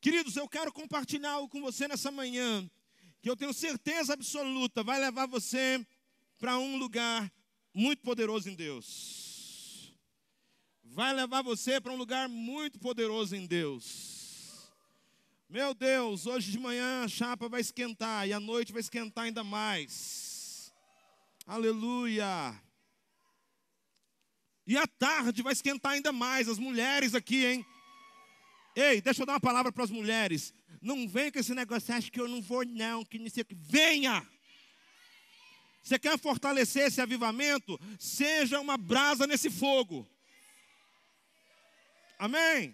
Queridos, eu quero compartilhar algo com você nessa manhã, que eu tenho certeza absoluta vai levar você para um lugar muito poderoso em Deus. Vai levar você para um lugar muito poderoso em Deus. Meu Deus, hoje de manhã a chapa vai esquentar e à noite vai esquentar ainda mais. Aleluia. E à tarde vai esquentar ainda mais. As mulheres aqui, hein? Ei, deixa eu dar uma palavra para as mulheres. Não vem com esse negócio, acha que eu não vou, não, que não sei que. Venha! Você quer fortalecer esse avivamento? Seja uma brasa nesse fogo. Amém?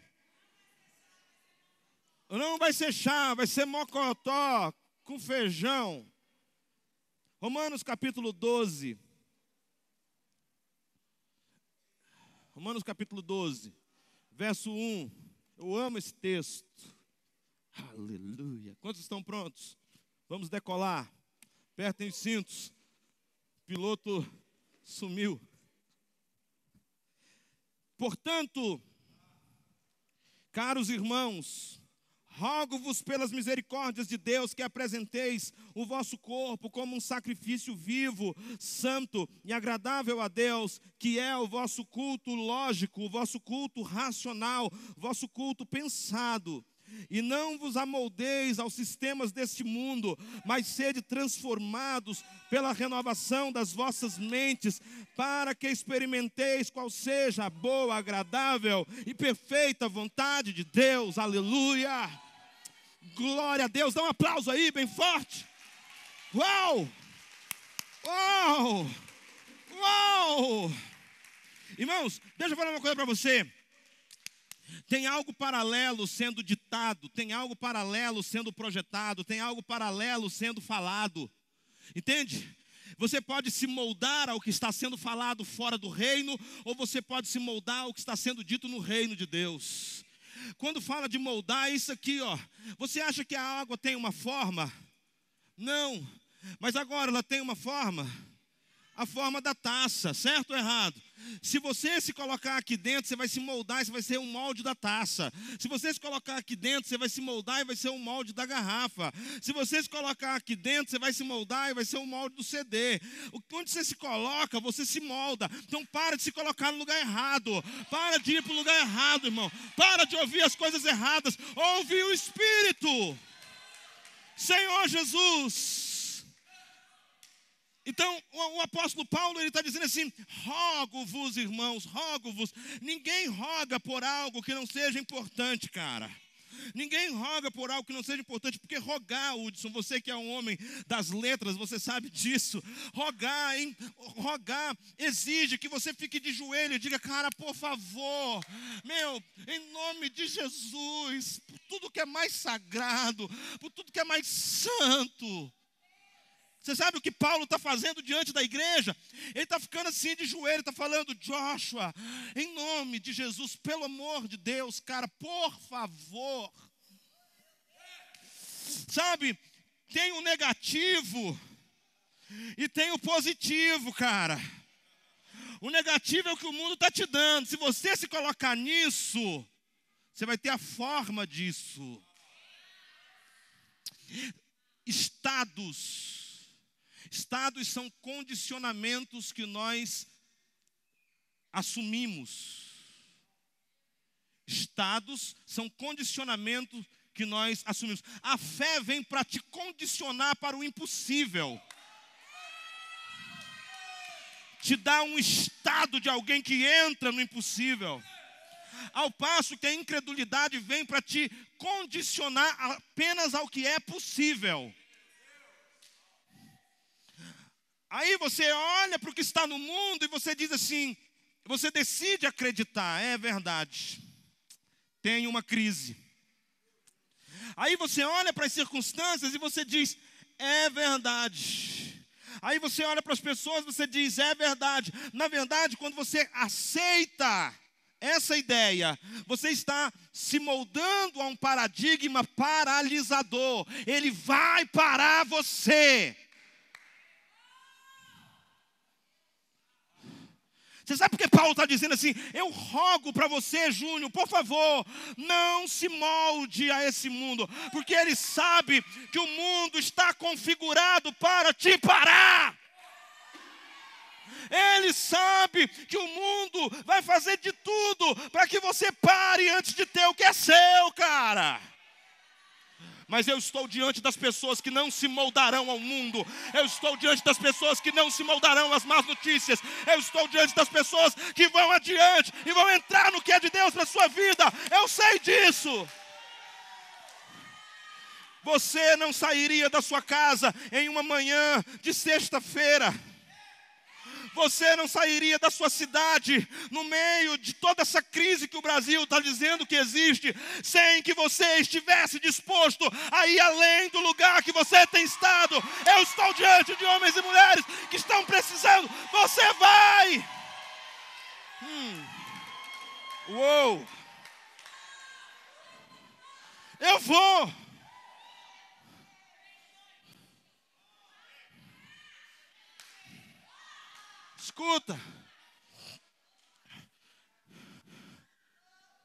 Não vai ser chá, vai ser mocotó com feijão. Romanos capítulo 12. Romanos capítulo 12, verso 1. Eu amo esse texto. Aleluia. Quantos estão prontos? Vamos decolar. Apertem os cintos. O piloto sumiu. Portanto, caros irmãos, Rogo-vos pelas misericórdias de Deus que apresenteis o vosso corpo como um sacrifício vivo, santo e agradável a Deus, que é o vosso culto lógico, o vosso culto racional, o vosso culto pensado. E não vos amoldeis aos sistemas deste mundo, mas sede transformados pela renovação das vossas mentes, para que experimenteis qual seja a boa, agradável e perfeita vontade de Deus. Aleluia! Glória a Deus. Dá um aplauso aí, bem forte. Uau! Uau! Uau! Irmãos, deixa eu falar uma coisa para você. Tem algo paralelo sendo ditado, tem algo paralelo sendo projetado, tem algo paralelo sendo falado. Entende? Você pode se moldar ao que está sendo falado fora do reino, ou você pode se moldar ao que está sendo dito no reino de Deus. Quando fala de moldar, é isso aqui, ó. Você acha que a água tem uma forma? Não. Mas agora ela tem uma forma? A forma da taça, certo ou errado? Se você se colocar aqui dentro, você vai se moldar você vai ser um molde da taça. Se você se colocar aqui dentro, você vai se moldar e vai ser um molde da garrafa. Se você se colocar aqui dentro, você vai se moldar e vai ser um molde do CD. Onde você se coloca, você se molda. Então para de se colocar no lugar errado. Para de ir para o lugar errado, irmão. Para de ouvir as coisas erradas. Ouve o Espírito. Senhor Jesus. Então, o, o, apóstolo Paulo ele está dizendo assim: rogo-vos, irmãos, rogo-vos. Ninguém roga por algo que não seja importante, cara. Ninguém roga por algo que não seja importante, porque rogar, Hudson, você que é um homem das letras, você sabe disso. Rogar, hein? rogar exige que você fique de joelho e diga, cara, por favor, meu, em nome de Jesus, por tudo que é mais sagrado, por tudo que é mais santo. Você sabe o que Paulo está fazendo diante da igreja? Ele está ficando assim de joelho, está falando, Joshua, em nome de Jesus, pelo amor de Deus, cara, por favor. Sabe, tem o negativo e tem o positivo, cara. O negativo é o que o mundo está te dando. Se você se colocar nisso, você vai ter a forma disso. Estados Estados são condicionamentos que nós assumimos. Estados são condicionamentos que nós assumimos. A fé vem para te condicionar para o impossível. Te dá um estado de alguém que entra no impossível. Ao passo que a incredulidade vem para te condicionar apenas ao que é possível. Aí você olha para o que está no mundo e você diz assim: você decide acreditar, é verdade, tem uma crise. Aí você olha para as circunstâncias e você diz: é verdade. Aí você olha para as pessoas e você diz: é verdade. Na verdade, quando você aceita essa ideia, você está se moldando a um paradigma paralisador. Ele vai parar você. Você sabe por que Paulo está dizendo assim? Eu rogo para você, Júnior, por favor, não se molde a esse mundo, porque ele sabe que o mundo está configurado para te parar. Ele sabe que o mundo vai fazer de tudo para que você pare antes de ter o que é seu, cara mas eu estou diante das pessoas que não se moldarão ao mundo, eu estou diante das pessoas que não se moldarão às más notícias, eu estou diante das pessoas que vão adiante e vão entrar no que é de Deus para a sua vida, eu sei disso. Você não sairia da sua casa em uma manhã de sexta-feira você não sairia da sua cidade no meio de toda essa crise que o Brasil está dizendo que existe, sem que você estivesse disposto a ir além do lugar que você tem estado. Eu estou diante de homens e mulheres que estão precisando. Você vai. Hum. Uou! Eu vou. Escuta.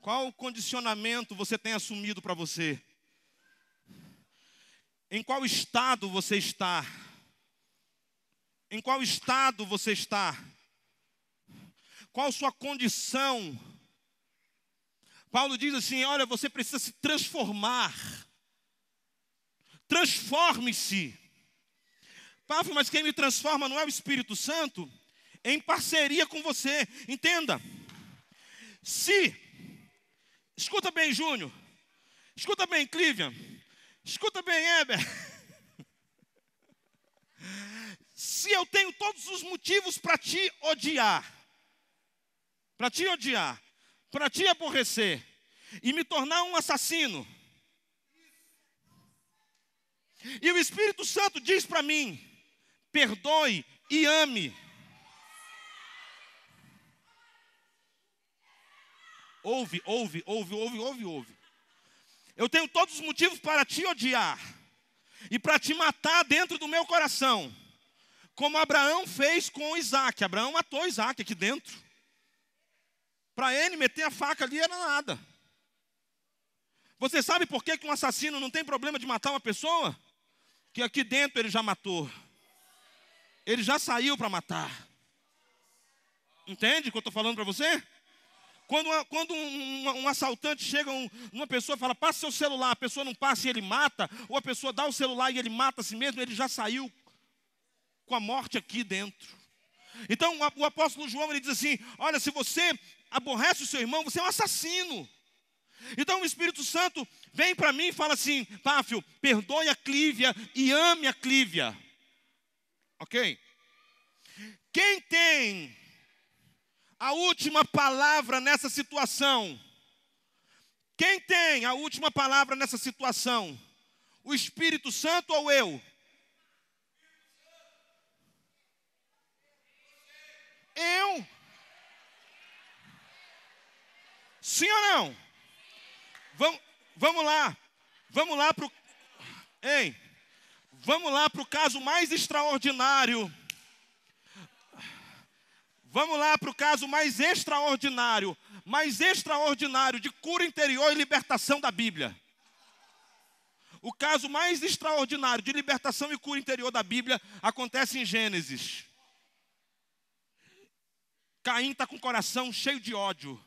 Qual condicionamento você tem assumido para você? Em qual estado você está? Em qual estado você está? Qual sua condição? Paulo diz assim: olha, você precisa se transformar. Transforme-se. Paulo, mas quem me transforma não é o Espírito Santo? Em parceria com você. Entenda. Se, escuta bem, Júnior, escuta bem, Clívian, escuta bem, Eber. Se eu tenho todos os motivos para te odiar, para te odiar, para te aborrecer e me tornar um assassino, e o Espírito Santo diz para mim: perdoe e ame. Ouve, ouve, ouve, ouve, ouve, ouve. Eu tenho todos os motivos para te odiar e para te matar dentro do meu coração, como Abraão fez com Isaac. Abraão matou Isaac aqui dentro. Para ele meter a faca ali era nada. Você sabe por que, que um assassino não tem problema de matar uma pessoa? Que aqui dentro ele já matou. Ele já saiu para matar. Entende o que eu estou falando para você? Quando, quando um, um, um, assaltante chega, um, uma pessoa fala, passa seu celular, a pessoa não passa e ele mata, ou a pessoa dá o celular e ele mata a si mesmo, ele já saiu com a morte aqui dentro. Então o apóstolo João ele diz assim: olha, se você aborrece o seu irmão, você é um assassino. Então o Espírito Santo vem para mim e fala assim: Páfio, perdoe a Clívia e ame a Clívia. Ok? Quem tem a última palavra nessa situação? Quem tem a última palavra nessa situação? O Espírito Santo ou eu? Eu. Sim ou não? Vamos, vamos lá. Vamos lá para o. Vamos lá para o caso mais extraordinário Vamos lá para o caso mais extraordinário, mais extraordinário de cura interior e libertação da Bíblia. O caso mais extraordinário de libertação e cura interior da Bíblia acontece em Gênesis. Caim está com o coração cheio de ódio.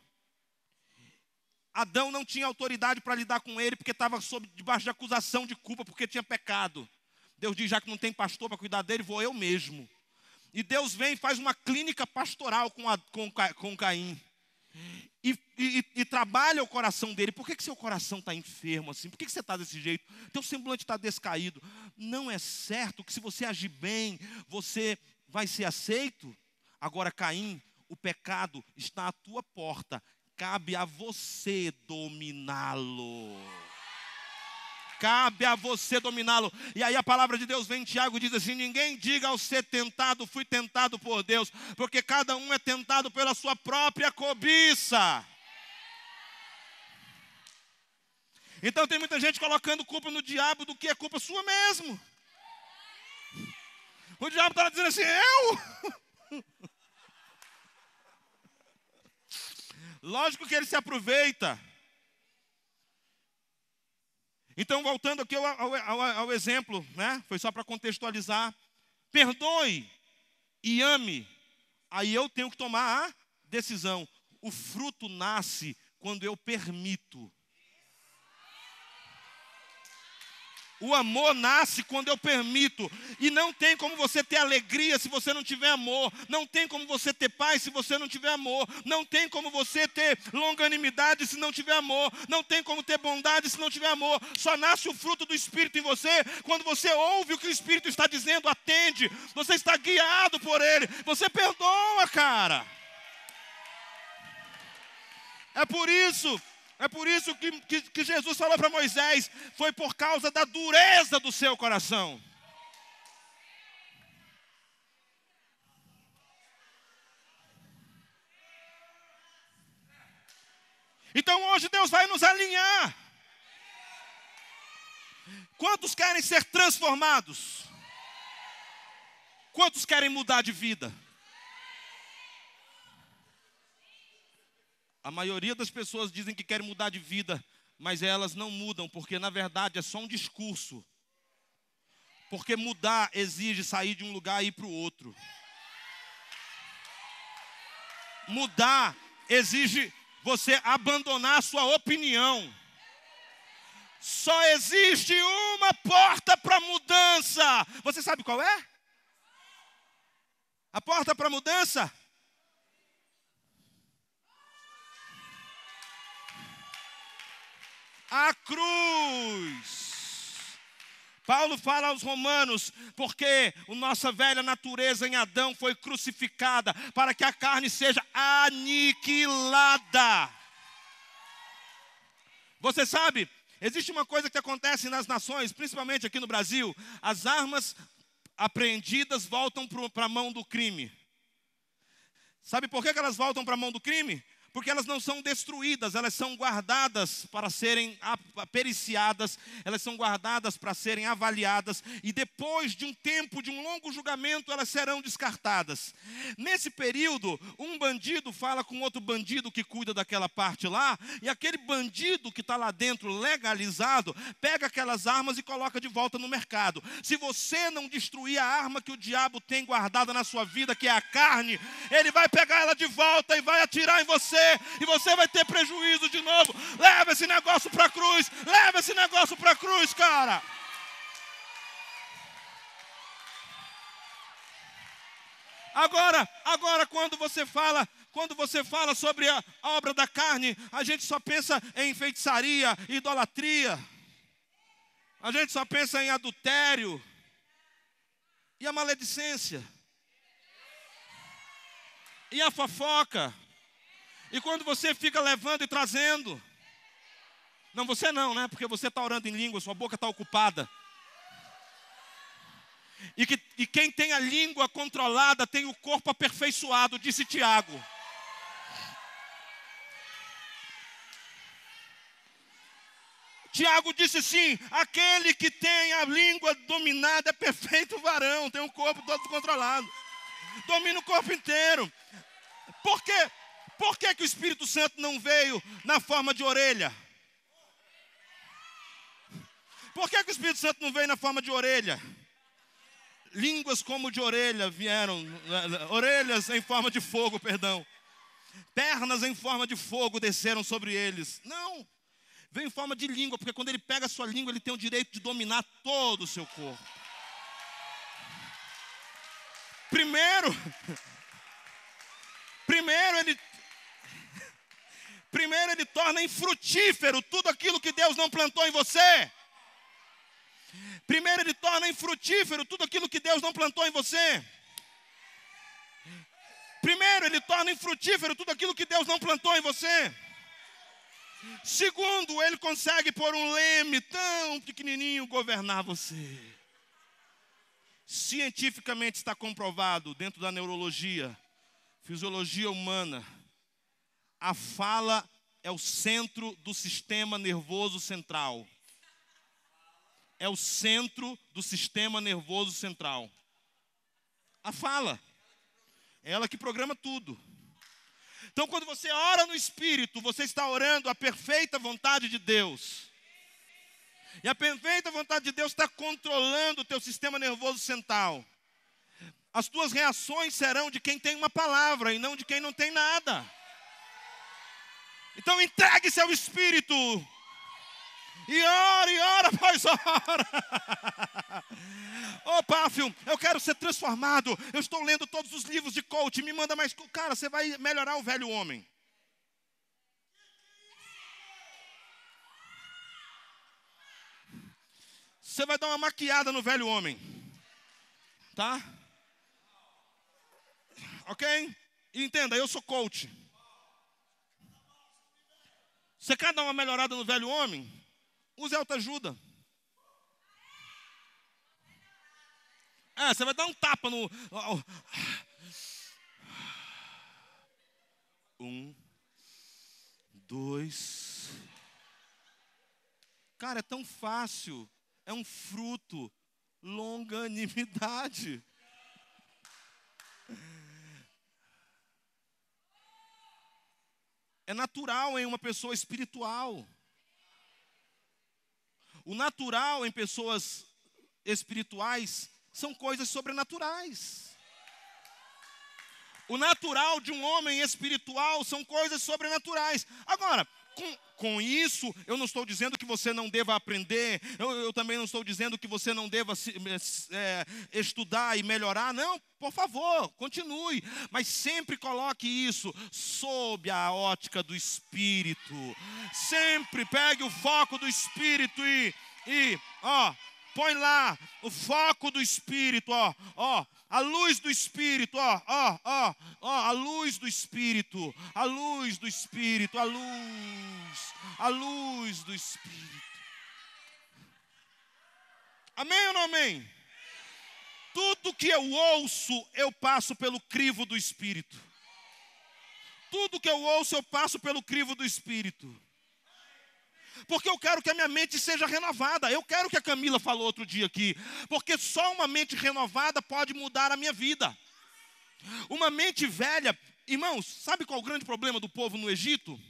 Adão não tinha autoridade para lidar com ele porque estava debaixo de acusação de culpa porque tinha pecado. Deus diz: já que não tem pastor para cuidar dele, vou eu mesmo. E Deus vem e faz uma clínica pastoral com, a, com, com Caim. E, e, e, trabalha o coração dele. Por que, que seu coração está enfermo assim? Por que, que você está desse jeito? Teu semblante está descaído. Não é certo que se você agir bem, você vai ser aceito? Agora, Caim, o pecado está à tua porta. Cabe a você dominá-lo. Cabe a você dominá-lo. E aí a palavra de Deus vem em Tiago diz assim: Ninguém diga ao ser tentado, fui tentado por Deus, porque cada um é tentado pela sua própria cobiça. Então tem muita gente colocando culpa no diabo do que é culpa sua mesmo. O diabo está dizendo assim: Eu? Lógico que ele se aproveita. Então, voltando aqui ao, ao, ao exemplo, né? Foi só para contextualizar. Perdoe e ame. Aí eu tenho que tomar a decisão. O fruto nasce quando eu permito. O amor nasce quando eu permito. E não tem como você ter alegria se você não tiver amor. Não tem como você ter paz se você não tiver amor. Não tem como você ter longanimidade se não tiver amor. Não tem como ter bondade se não tiver amor. Só nasce o fruto do Espírito em você quando você ouve o que o Espírito está dizendo, atende. Você está guiado por ele. Você perdoa, cara. É por isso é por isso que, que, que Jesus falou para Moisés: foi por causa da dureza do seu coração. Então hoje Deus vai nos alinhar. Quantos querem ser transformados? Quantos querem mudar de vida? A maioria das pessoas dizem que querem mudar de vida, mas elas não mudam, porque na verdade é só um discurso. Porque mudar exige sair de um lugar e ir para o outro. Mudar exige você abandonar a sua opinião. Só existe uma porta para mudança. Você sabe qual é? A porta para mudança a cruz. Paulo fala aos Romanos, porque a nossa velha natureza em Adão foi crucificada para que a carne seja aniquilada. Você sabe, existe uma coisa que acontece nas nações, principalmente aqui no Brasil: as armas apreendidas voltam para a mão do crime. Sabe por que elas voltam para a mão do crime? Porque elas não são destruídas, elas são guardadas para serem periciadas, elas são guardadas para serem avaliadas, e depois de um tempo, de um longo julgamento, elas serão descartadas. Nesse período, um bandido fala com outro bandido que cuida daquela parte lá, e aquele bandido que está lá dentro, legalizado, pega aquelas armas e coloca de volta no mercado. Se você não destruir a arma que o diabo tem guardada na sua vida, que é a carne, ele vai pegar ela de volta e vai atirar em você e você vai ter prejuízo de novo. Leva esse negócio para a cruz, leva esse negócio para a cruz, cara. Agora, agora quando você fala, quando você fala sobre a obra da carne, a gente só pensa em feitiçaria, idolatria. A gente só pensa em adultério e a maledicência. E a fofoca. E quando você fica levando e trazendo, não, você não, né? Porque você está orando em língua, sua boca está ocupada. E, que, e quem tem a língua controlada tem o corpo aperfeiçoado, disse Tiago. Tiago disse assim: aquele que tem a língua dominada é perfeito varão, tem o corpo todo controlado, domina o corpo inteiro. Por quê? Por que, que o Espírito Santo não veio na forma de orelha? Por que, que o Espírito Santo não veio na forma de orelha? Línguas como de orelha vieram, orelhas em forma de fogo, perdão. Pernas em forma de fogo desceram sobre eles. Não, veio em forma de língua, porque quando ele pega a sua língua, ele tem o direito de dominar todo o seu corpo. Primeiro, primeiro ele Primeiro, ele torna infrutífero tudo aquilo que Deus não plantou em você. Primeiro, ele torna infrutífero tudo aquilo que Deus não plantou em você. Primeiro, ele torna infrutífero tudo aquilo que Deus não plantou em você. Segundo, ele consegue por um leme tão pequenininho governar você. Cientificamente está comprovado dentro da neurologia, fisiologia humana, a fala é o centro do sistema nervoso central. É o centro do sistema nervoso central. A fala. É ela que programa tudo. Então, quando você ora no Espírito, você está orando a perfeita vontade de Deus. E a perfeita vontade de Deus está controlando o teu sistema nervoso central. As tuas reações serão de quem tem uma palavra e não de quem não tem nada. Então entregue-se ao Espírito. E ora, e ora, após ora. Ô, oh, Páfio, eu quero ser transformado. Eu estou lendo todos os livros de coach. Me manda mais. Cara, você vai melhorar o velho homem. Você vai dar uma maquiada no velho homem. Tá? Ok? E entenda, eu sou coach. Você quer dar uma melhorada no velho homem? Use autoajuda. É, você vai dar um tapa no. Um, dois. Cara, é tão fácil. É um fruto. Longanimidade. É natural em uma pessoa espiritual. O natural em pessoas espirituais são coisas sobrenaturais. O natural de um homem espiritual são coisas sobrenaturais. Agora, com, com isso, eu não estou dizendo que você não deva aprender, eu, eu também não estou dizendo que você não deva é, estudar e melhorar, não, por favor, continue, mas sempre coloque isso sob a ótica do Espírito, sempre pegue o foco do Espírito e, e ó, põe lá o foco do Espírito, ó, ó, a luz do Espírito, ó, ó, ó, ó, a luz do Espírito, a luz do Espírito, a luz, a luz do Espírito. Amém ou não amém? Tudo que eu ouço, eu passo pelo crivo do Espírito. Tudo que eu ouço, eu passo pelo crivo do Espírito porque eu quero que a minha mente seja renovada. Eu quero que a Camila falou outro dia aqui, porque só uma mente renovada pode mudar a minha vida. Uma mente velha, irmãos, sabe qual é o grande problema do povo no Egito?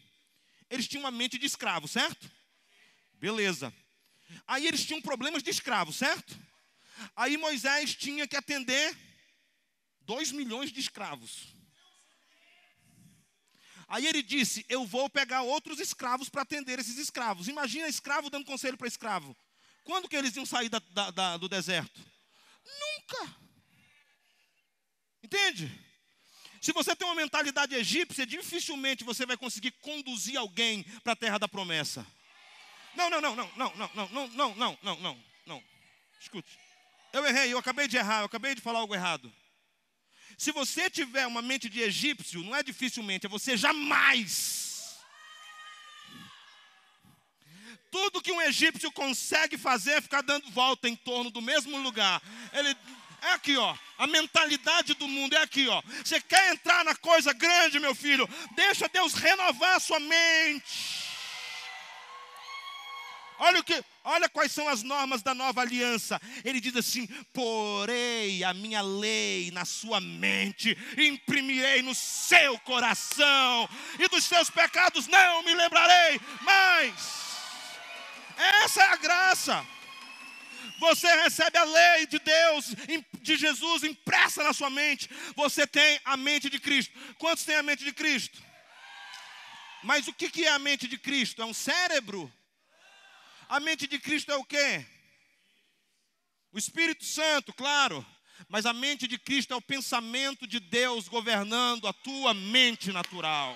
Eles tinham uma mente de escravo, certo? Beleza. Aí eles tinham problemas de escravo, certo? Aí Moisés tinha que atender dois milhões de escravos. Aí ele disse: Eu vou pegar outros escravos para atender esses escravos. Imagina escravo dando conselho para escravo. Quando que eles iam sair da, da, da, do deserto? Nunca. Entende? Se você tem uma mentalidade egípcia, dificilmente você vai conseguir conduzir alguém para a terra da promessa. Não, não, não, não, não, não, não, não, não, não, não, não. Escute. Eu errei, eu acabei de errar, eu acabei de falar algo errado. Se você tiver uma mente de egípcio, não é dificilmente, é você jamais. Tudo que um egípcio consegue fazer é ficar dando volta em torno do mesmo lugar. Ele é aqui, ó. A mentalidade do mundo é aqui, ó. Você quer entrar na coisa grande, meu filho? Deixa Deus renovar a sua mente. Olha o que, olha quais são as normas da nova aliança. Ele diz assim: "Porei a minha lei na sua mente, imprimirei no seu coração, e dos seus pecados não me lembrarei mais." Essa é a graça. Você recebe a lei de Deus, de Jesus impressa na sua mente. Você tem a mente de Cristo. Quantos têm a mente de Cristo? Mas o que é a mente de Cristo? É um cérebro? A mente de Cristo é o quê? O Espírito Santo, claro. Mas a mente de Cristo é o pensamento de Deus governando a tua mente natural.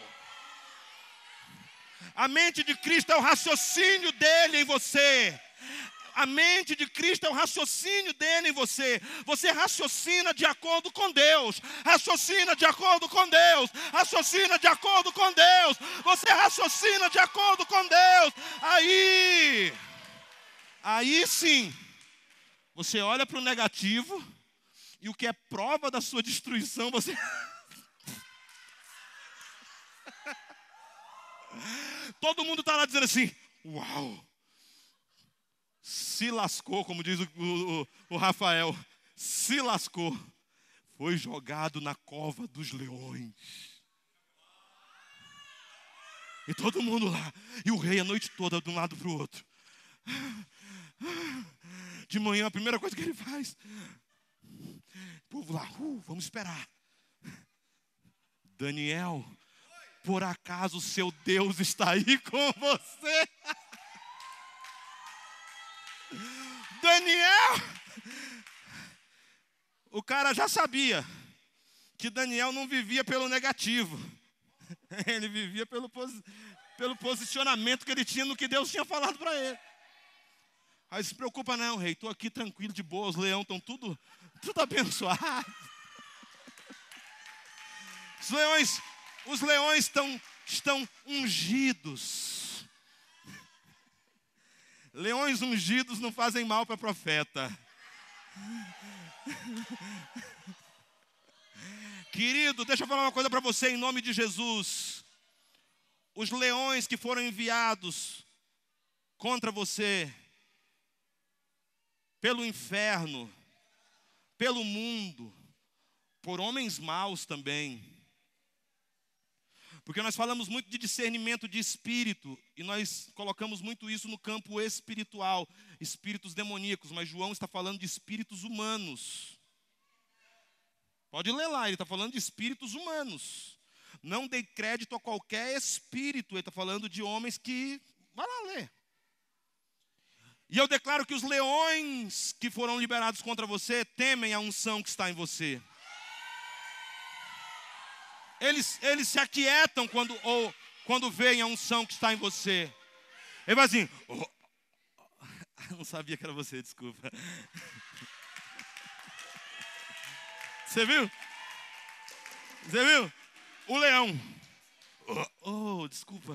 A mente de Cristo é o raciocínio dele em você. A mente de Cristo é o raciocínio dele em você. Você raciocina de acordo com Deus. Raciocina de acordo com Deus. Raciocina de acordo com Deus. Você raciocina de acordo com Deus. Aí, aí sim, você olha para o negativo e o que é prova da sua destruição, você. Todo mundo está lá dizendo assim: Uau! se lascou, como diz o, o, o Rafael, se lascou, foi jogado na cova dos leões. E todo mundo lá. E o rei a noite toda de um lado para o outro. De manhã, a primeira coisa que ele faz. O povo lá, uh, vamos esperar. Daniel, por acaso seu Deus está aí com você? Daniel! O cara já sabia que Daniel não vivia pelo negativo, ele vivia pelo, pelo posicionamento que ele tinha no que Deus tinha falado para ele. Aí se preocupa não, rei, estou aqui tranquilo, de boa, os leões estão tudo, tudo abençoado. Os leões, os leões estão, estão ungidos. Leões ungidos não fazem mal para profeta. Querido, deixa eu falar uma coisa para você em nome de Jesus. Os leões que foram enviados contra você, pelo inferno, pelo mundo, por homens maus também. Porque nós falamos muito de discernimento de espírito e nós colocamos muito isso no campo espiritual, espíritos demoníacos, mas João está falando de espíritos humanos. Pode ler lá, ele está falando de espíritos humanos. Não dê crédito a qualquer espírito, ele está falando de homens que. Vai lá ler. E eu declaro que os leões que foram liberados contra você temem a unção que está em você. Eles, eles se aquietam quando, ou, quando veem a unção que está em você. Ele vai assim. Oh, não sabia que era você, desculpa. Você viu? Você viu? O leão. Oh, oh, desculpa.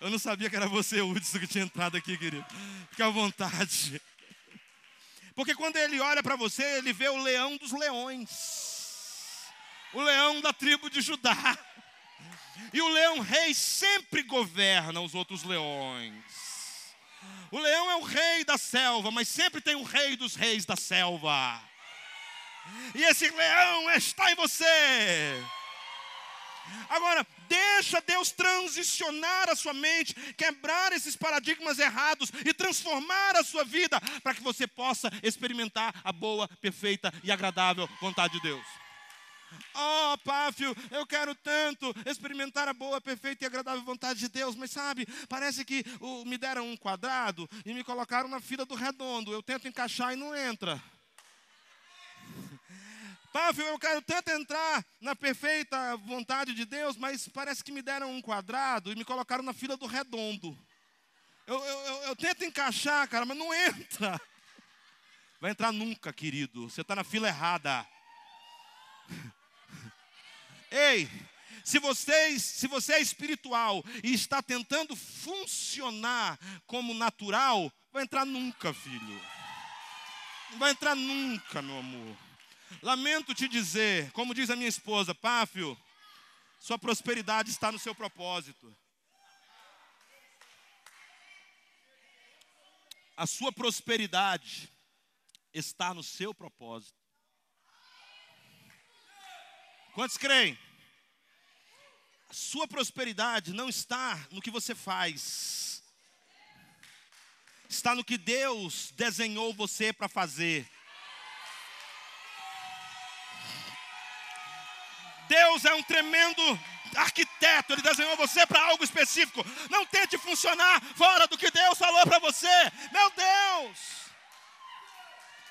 Eu não sabia que era você, Hudson, que tinha entrado aqui, querido. Fique à vontade. Porque quando ele olha para você, ele vê o leão dos leões. O leão da tribo de Judá. E o leão rei sempre governa os outros leões. O leão é o rei da selva, mas sempre tem o rei dos reis da selva. E esse leão está em você. Agora, deixa Deus transicionar a sua mente, quebrar esses paradigmas errados e transformar a sua vida para que você possa experimentar a boa, perfeita e agradável vontade de Deus. Oh, Páfio, eu quero tanto experimentar a boa, perfeita e agradável vontade de Deus, mas sabe, parece que uh, me deram um quadrado e me colocaram na fila do redondo. Eu tento encaixar e não entra. Pávio, eu quero tanto entrar na perfeita vontade de Deus, mas parece que me deram um quadrado e me colocaram na fila do redondo. Eu, eu, eu, eu tento encaixar, cara, mas não entra. Vai entrar nunca, querido. Você está na fila errada. Ei, se você, se você é espiritual e está tentando funcionar como natural, vai entrar nunca, filho. Não vai entrar nunca, meu amor. Lamento te dizer, como diz a minha esposa, Páfio, sua prosperidade está no seu propósito. A sua prosperidade está no seu propósito. Quantos creem? A sua prosperidade não está no que você faz, está no que Deus desenhou você para fazer. Deus é um tremendo arquiteto, Ele desenhou você para algo específico. Não tente funcionar fora do que Deus falou para você. Meu Deus!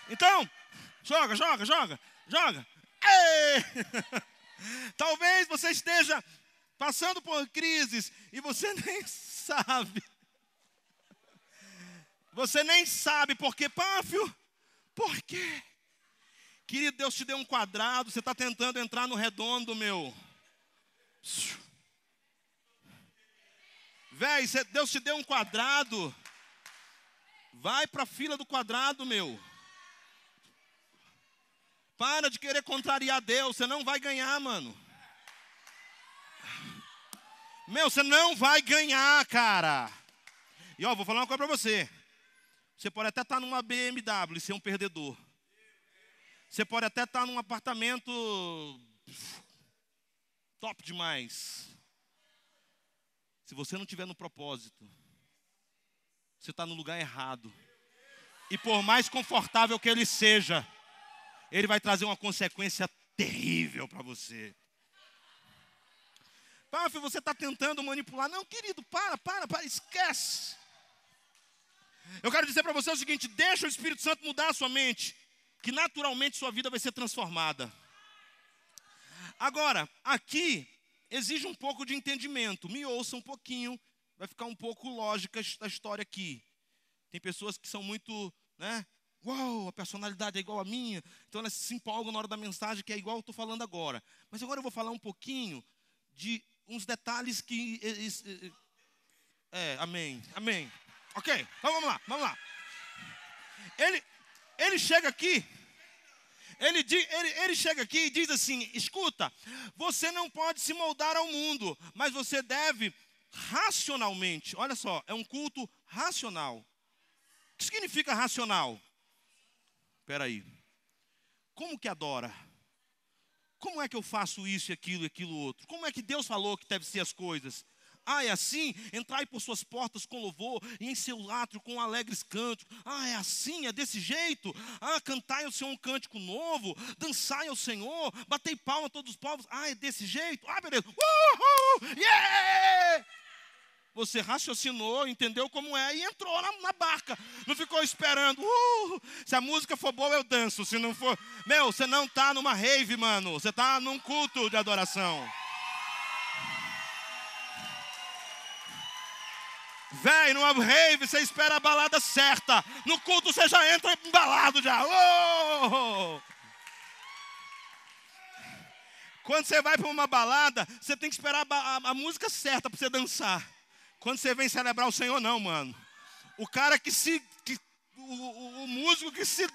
Então, joga, joga, joga, joga. Ei! Talvez você esteja passando por crises e você nem sabe. Você nem sabe por quê, Pánfio? Por quê? Querido, Deus te deu um quadrado, você está tentando entrar no redondo, meu. Véi, Deus te deu um quadrado. Vai para a fila do quadrado, meu. Para de querer contrariar Deus, você não vai ganhar, mano. Meu, você não vai ganhar, cara. E ó, vou falar uma coisa para você. Você pode até estar tá numa BMW e ser um perdedor. Você pode até estar num apartamento top demais. Se você não tiver no propósito, você está no lugar errado. E por mais confortável que ele seja, ele vai trazer uma consequência terrível para você. Paf, você está tentando manipular. Não, querido, para, para, para, esquece. Eu quero dizer para você o seguinte: deixa o Espírito Santo mudar a sua mente, que naturalmente sua vida vai ser transformada. Agora, aqui exige um pouco de entendimento. Me ouça um pouquinho, vai ficar um pouco lógica a história aqui. Tem pessoas que são muito, né? Uau, a personalidade é igual a minha. Então elas se empolgam na hora da mensagem, que é igual eu estou falando agora. Mas agora eu vou falar um pouquinho de uns detalhes que. É, amém, amém. Ok, então vamos lá, vamos lá. Ele, ele chega aqui, ele, ele, ele chega aqui e diz assim: escuta, você não pode se moldar ao mundo, mas você deve racionalmente. Olha só, é um culto racional. O que significa racional? Espera aí. Como que adora? Como é que eu faço isso e aquilo e aquilo outro? Como é que Deus falou que deve ser as coisas? Ah, é assim? Entrai por suas portas com louvor e em seu átrio com alegres cânticos. Ah, é assim? É desse jeito? Ah, cantai ao Senhor um cântico novo, dançai ao Senhor, batei palma a todos os povos. Ah, é desse jeito? Ah, beleza. Uhul! Yeah! Você raciocinou, entendeu como é e entrou na, na barca. Não ficou esperando. Uh, se a música for boa, eu danço. Se não for. Meu, você não está numa rave, mano. Você está num culto de adoração. Véi, numa rave você espera a balada certa. No culto você já entra embalado já. Oh! Quando você vai para uma balada, você tem que esperar a, a, a música certa para você dançar. Quando você vem celebrar o Senhor, não, mano. O cara que se. Que, o, o, o, músico que se.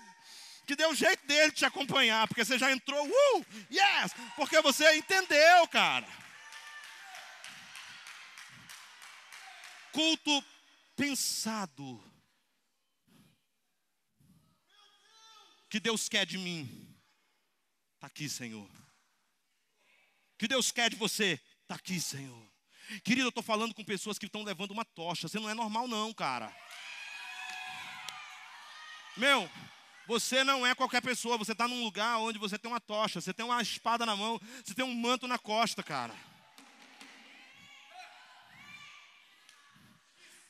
Que deu jeito dele de te acompanhar, porque você já entrou, uh, yes! Porque você entendeu, cara. Culto pensado. Que Deus quer de mim. Está aqui, Senhor. Que Deus quer de você. Está aqui, Senhor. Querido, eu estou falando com pessoas que estão levando uma tocha. Você não é normal, não, cara. Meu, você não é qualquer pessoa. Você está num lugar onde você tem uma tocha, você tem uma espada na mão, você tem um manto na costa, cara.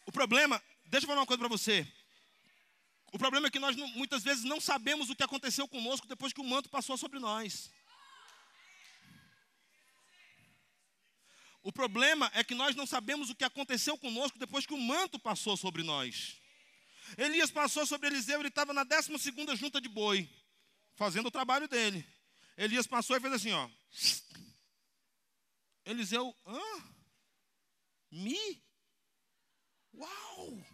O problema, deixa eu falar uma coisa para você. O problema é que nós muitas vezes não sabemos o que aconteceu conosco depois que o manto passou sobre nós. O problema é que nós não sabemos o que aconteceu conosco depois que o manto passou sobre nós. Elias passou sobre Eliseu, ele estava na 12 junta de boi, fazendo o trabalho dele. Elias passou e fez assim, ó. Eliseu, hã? Me? Uau!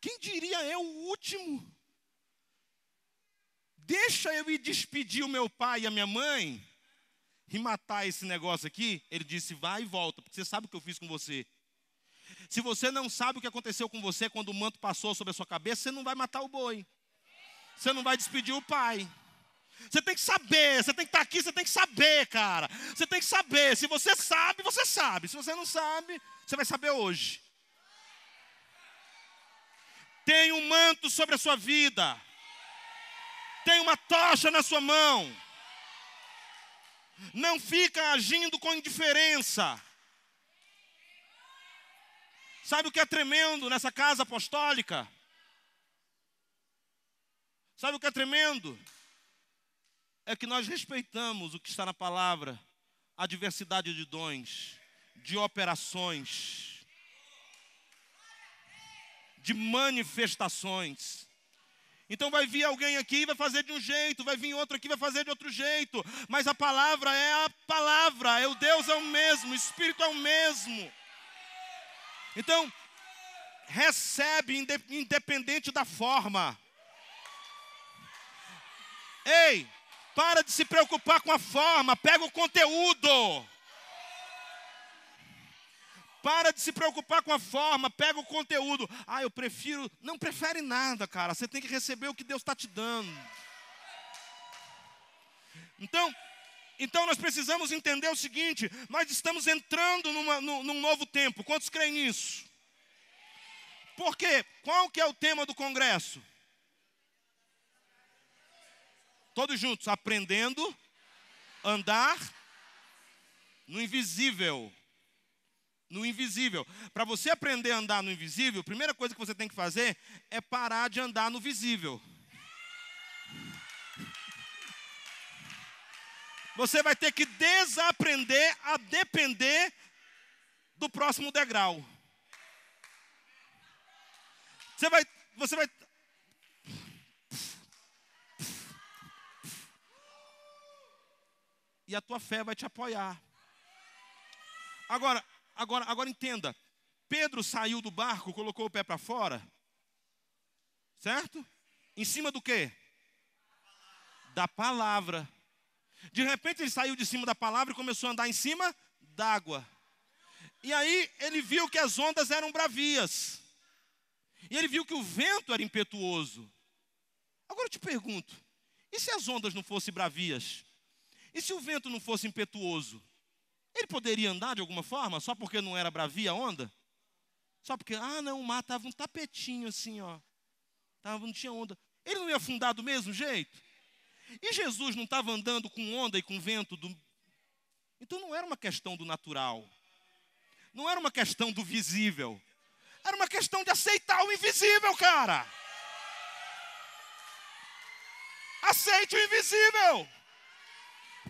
Quem diria eu o último? Deixa eu ir despedir o meu pai e a minha mãe e matar esse negócio aqui, ele disse: vai e volta, porque você sabe o que eu fiz com você. Se você não sabe o que aconteceu com você quando o manto passou sobre a sua cabeça, você não vai matar o boi. Você não vai despedir o pai. Você tem que saber, você tem que estar aqui, você tem que saber, cara. Você tem que saber. Se você sabe, você sabe. Se você não sabe, você vai saber hoje. Tem um manto sobre a sua vida. Tem uma tocha na sua mão. Não fica agindo com indiferença. Sabe o que é tremendo nessa casa apostólica? Sabe o que é tremendo? É que nós respeitamos o que está na palavra, a diversidade de dons, de operações, de manifestações. Então vai vir alguém aqui e vai fazer de um jeito, vai vir outro aqui e vai fazer de outro jeito. Mas a palavra é a palavra, é o Deus é o mesmo, o Espírito é o mesmo. Então, recebe independente da forma. Ei, para de se preocupar com a forma, pega o conteúdo. Para de se preocupar com a forma, pega o conteúdo. Ah, eu prefiro. Não prefere nada, cara. Você tem que receber o que Deus está te dando. Então, Então nós precisamos entender o seguinte: nós estamos entrando numa, num, num novo tempo. Quantos creem nisso? Por quê? Qual que é o tema do congresso? Todos juntos, aprendendo andar no invisível. No invisível. Para você aprender a andar no invisível, a primeira coisa que você tem que fazer é parar de andar no visível. Você vai ter que desaprender a depender do próximo degrau. Você vai, você vai. E a tua fé vai te apoiar. Agora, agora, agora entenda. Pedro saiu do barco, colocou o pé para fora. Certo? Em cima do quê? Da palavra. De repente ele saiu de cima da palavra e começou a andar em cima d'água. E aí ele viu que as ondas eram bravias. E ele viu que o vento era impetuoso. Agora eu te pergunto: e se as ondas não fossem bravias? E se o vento não fosse impetuoso? Ele poderia andar de alguma forma, só porque não era bravia a onda? Só porque, ah, não, o mar estava um tapetinho assim, ó. Tava, não tinha onda. Ele não ia afundar do mesmo jeito? E Jesus não estava andando com onda e com vento do. Então não era uma questão do natural. Não era uma questão do visível. Era uma questão de aceitar o invisível, cara. Aceite o invisível.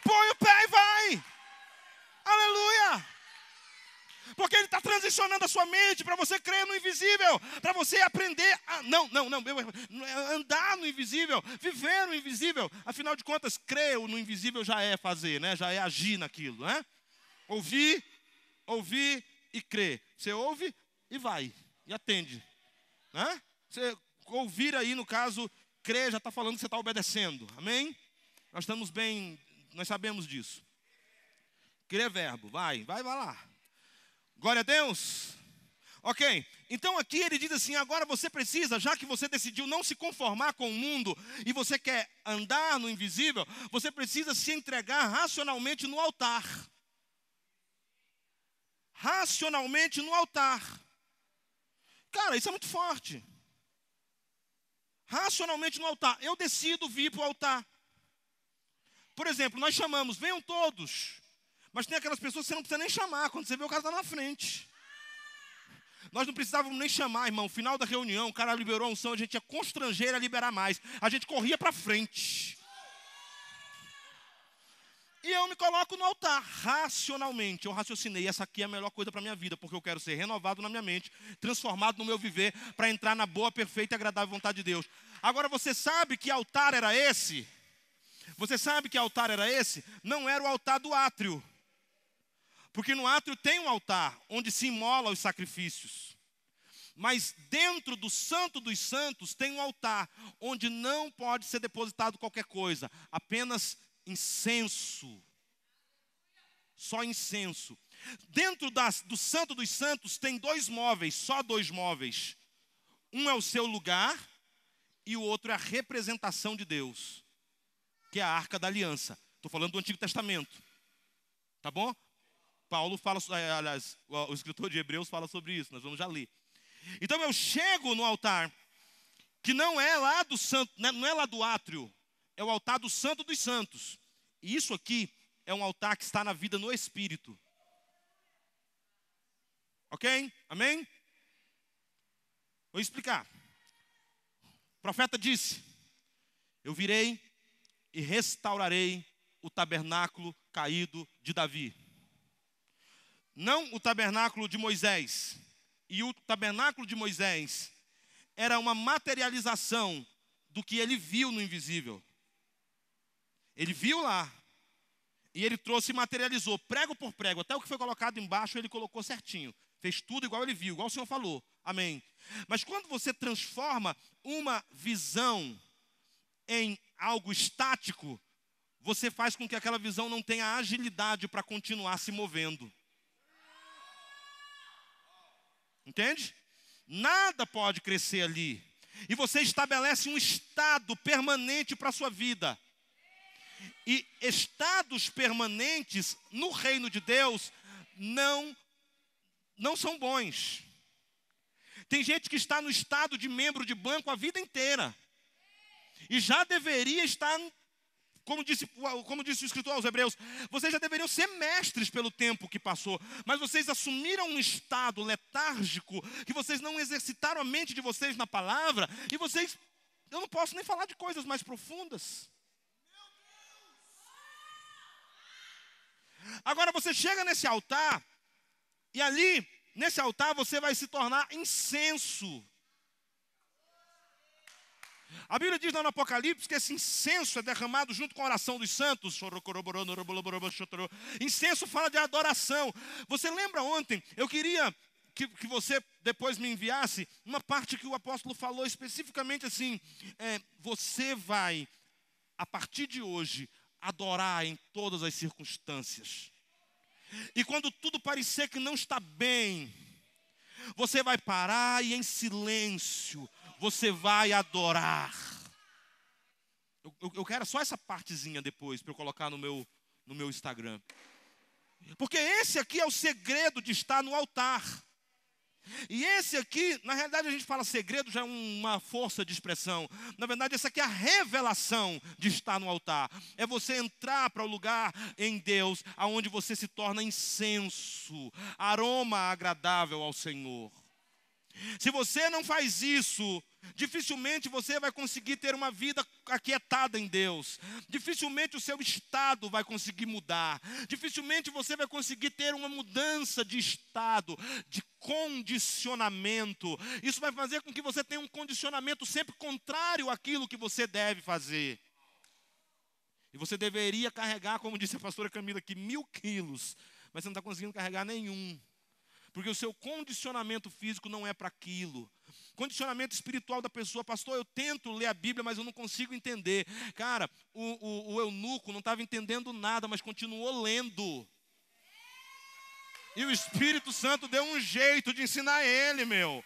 Põe o pé e vai. Aleluia. Porque ele está transicionando a sua mente para você crer no invisível, para você aprender a. Não, não, não, andar no invisível, viver no invisível. Afinal de contas, crer no invisível já é fazer, né? já é agir naquilo, né? Ouvir, ouvir e crer. Você ouve, e vai, e atende. Né? Você ouvir aí, no caso, crer, já está falando que você está obedecendo. Amém? Nós estamos bem, nós sabemos disso. É verbo, vai, vai, vai lá. Glória a Deus. Ok, então aqui ele diz assim: agora você precisa, já que você decidiu não se conformar com o mundo e você quer andar no invisível, você precisa se entregar racionalmente no altar. Racionalmente no altar. Cara, isso é muito forte. Racionalmente no altar. Eu decido vir para o altar. Por exemplo, nós chamamos, venham todos. Mas tem aquelas pessoas que você não precisa nem chamar, quando você vê o cara está na frente. Nós não precisávamos nem chamar, irmão. Final da reunião, o cara liberou a unção, a gente ia constranger a liberar mais. A gente corria para frente. E eu me coloco no altar, racionalmente. Eu raciocinei, essa aqui é a melhor coisa para minha vida, porque eu quero ser renovado na minha mente, transformado no meu viver, para entrar na boa, perfeita e agradável vontade de Deus. Agora você sabe que altar era esse? Você sabe que altar era esse? Não era o altar do átrio. Porque no átrio tem um altar onde se imola os sacrifícios. Mas dentro do Santo dos Santos tem um altar onde não pode ser depositado qualquer coisa, apenas incenso. Só incenso. Dentro das, do Santo dos Santos tem dois móveis, só dois móveis. Um é o seu lugar e o outro é a representação de Deus, que é a arca da aliança. Estou falando do Antigo Testamento. Tá bom? Paulo fala, é, aliás, o escritor de Hebreus fala sobre isso, nós vamos já ler. Então eu chego no altar, que não é lá do santo, né, não é lá do átrio, é o altar do santo dos santos. E isso aqui é um altar que está na vida no Espírito. Ok? Amém? Vou explicar. O profeta disse: Eu virei e restaurarei o tabernáculo caído de Davi. Não o tabernáculo de Moisés. E o tabernáculo de Moisés era uma materialização do que ele viu no invisível. Ele viu lá. E ele trouxe e materializou, prego por prego, até o que foi colocado embaixo ele colocou certinho. Fez tudo igual ele viu, igual o Senhor falou. Amém. Mas quando você transforma uma visão em algo estático, você faz com que aquela visão não tenha agilidade para continuar se movendo. Entende? Nada pode crescer ali. E você estabelece um estado permanente para a sua vida. E estados permanentes no reino de Deus não não são bons. Tem gente que está no estado de membro de banco a vida inteira. E já deveria estar, como disse, como disse o escritor aos Hebreus, vocês já deveriam ser mestres pelo tempo que passou. Mas vocês assumiram um estado letárgico, que vocês não exercitaram a mente de vocês na palavra, e vocês, eu não posso nem falar de coisas mais profundas. Agora você chega nesse altar, e ali, nesse altar, você vai se tornar incenso. A Bíblia diz lá no Apocalipse que esse incenso é derramado junto com a oração dos santos. Incenso fala de adoração. Você lembra ontem? Eu queria que, que você depois me enviasse uma parte que o apóstolo falou especificamente assim: é, você vai, a partir de hoje, adorar em todas as circunstâncias. E quando tudo parecer que não está bem, você vai parar e em silêncio você vai adorar. Eu, eu, eu quero só essa partezinha depois para eu colocar no meu, no meu Instagram. Porque esse aqui é o segredo de estar no altar. E esse aqui, na realidade a gente fala segredo, já é uma força de expressão. Na verdade, essa aqui é a revelação de estar no altar. É você entrar para o lugar em Deus, aonde você se torna incenso, aroma agradável ao Senhor. Se você não faz isso, dificilmente você vai conseguir ter uma vida aquietada em Deus. Dificilmente o seu estado vai conseguir mudar. Dificilmente você vai conseguir ter uma mudança de estado, de condicionamento. Isso vai fazer com que você tenha um condicionamento sempre contrário àquilo que você deve fazer. E você deveria carregar, como disse a pastora Camila aqui, mil quilos, mas você não está conseguindo carregar nenhum. Porque o seu condicionamento físico não é para aquilo. Condicionamento espiritual da pessoa, pastor, eu tento ler a Bíblia, mas eu não consigo entender. Cara, o, o, o eunuco não estava entendendo nada, mas continuou lendo. E o Espírito Santo deu um jeito de ensinar ele, meu.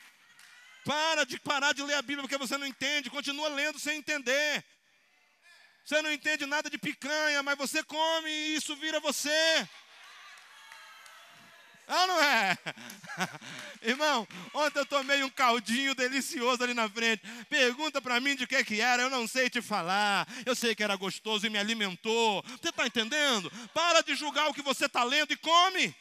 Para de parar de ler a Bíblia porque você não entende, continua lendo sem entender. Você não entende nada de picanha, mas você come e isso vira você. Ah, não é? Irmão, ontem eu tomei um caldinho delicioso ali na frente. Pergunta para mim de que que era, eu não sei te falar. Eu sei que era gostoso e me alimentou. Você está entendendo? Para de julgar o que você está lendo e come.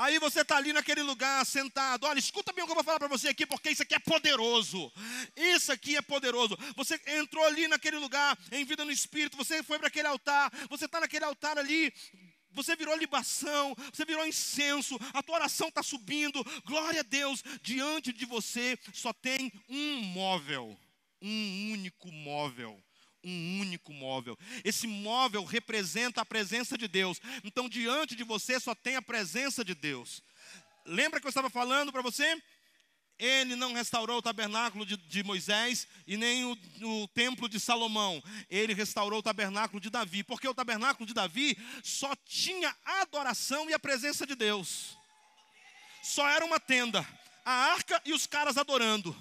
Aí você está ali naquele lugar sentado. Olha, escuta bem o que eu vou falar para você aqui, porque isso aqui é poderoso. Isso aqui é poderoso. Você entrou ali naquele lugar em vida no espírito. Você foi para aquele altar. Você está naquele altar ali você virou libação, você virou incenso, a tua oração está subindo, glória a Deus, diante de você só tem um móvel, um único móvel. Um único móvel. Esse móvel representa a presença de Deus. Então, diante de você só tem a presença de Deus. Lembra que eu estava falando para você? Ele não restaurou o tabernáculo de, de Moisés e nem o, o, templo de Salomão. Ele restaurou o tabernáculo de Davi, porque o tabernáculo de Davi só tinha adoração e a presença de Deus. Só era uma tenda, a arca e os caras adorando.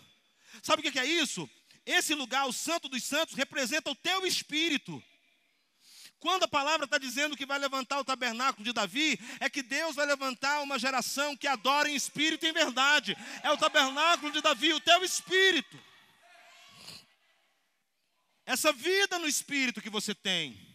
Sabe o que é isso? Esse lugar, o Santo dos Santos, representa o teu espírito. Quando a palavra está dizendo que vai levantar o tabernáculo de Davi, é que Deus vai levantar uma geração que adora em espírito e em verdade. É o tabernáculo de Davi, o teu espírito. Essa vida no espírito que você tem.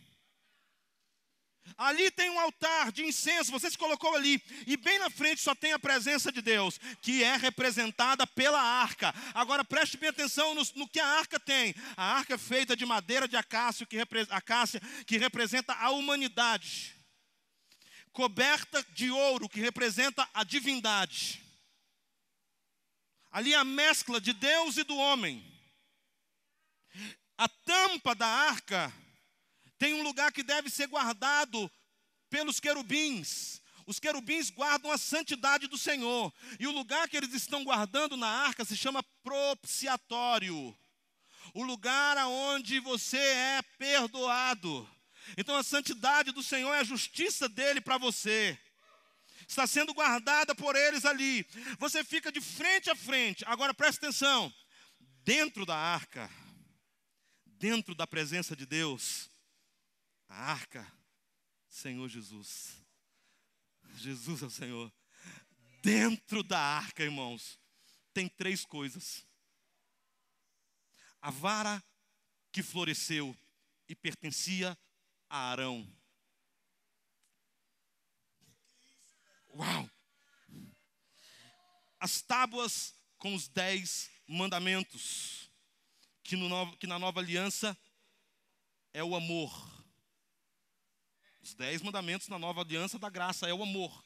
Ali tem um altar de incenso, você se colocou ali, e bem na frente só tem a presença de Deus, que é representada pela arca. Agora preste bem atenção no, no que a arca tem. A arca é feita de madeira de acácia, que, acácia, que representa a humanidade, coberta de ouro, que representa a divindade. Ali a mescla de Deus e do homem. A tampa da arca tem um lugar que deve ser guardado pelos querubins. Os querubins guardam a santidade do Senhor. E o lugar que eles estão guardando na arca se chama propiciatório. O lugar aonde você é perdoado. Então a santidade do Senhor é a justiça dele para você. Está sendo guardada por eles ali. Você fica de frente a frente. Agora presta atenção. Dentro da arca dentro da presença de Deus, a arca, Senhor Jesus. Jesus é o Senhor. Dentro da arca, irmãos, tem três coisas: a vara que floresceu e pertencia a Arão. Uau! As tábuas com os dez mandamentos, que, no que na nova aliança é o amor. Os dez mandamentos na nova aliança da graça é o amor.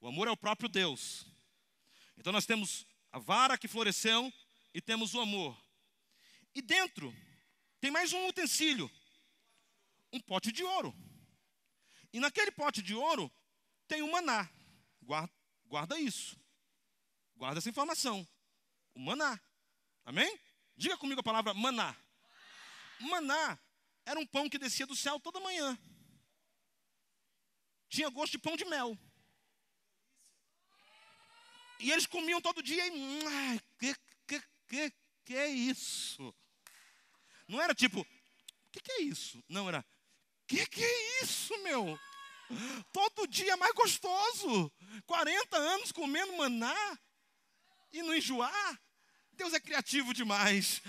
O amor é o próprio Deus. Então nós temos a vara que floresceu e temos o amor. E dentro tem mais um utensílio, um pote de ouro. E naquele pote de ouro tem o maná. Guarda, guarda isso. Guarda essa informação. O maná. Amém? Diga comigo a palavra maná. Maná era um pão que descia do céu toda manhã. Tinha gosto de pão de mel. E eles comiam todo dia e. Ai, que, que, que, que é isso? Não era tipo, o que, que é isso? Não, era, que que é isso, meu? Todo dia mais gostoso. 40 anos comendo maná e não enjoar. Deus é criativo demais.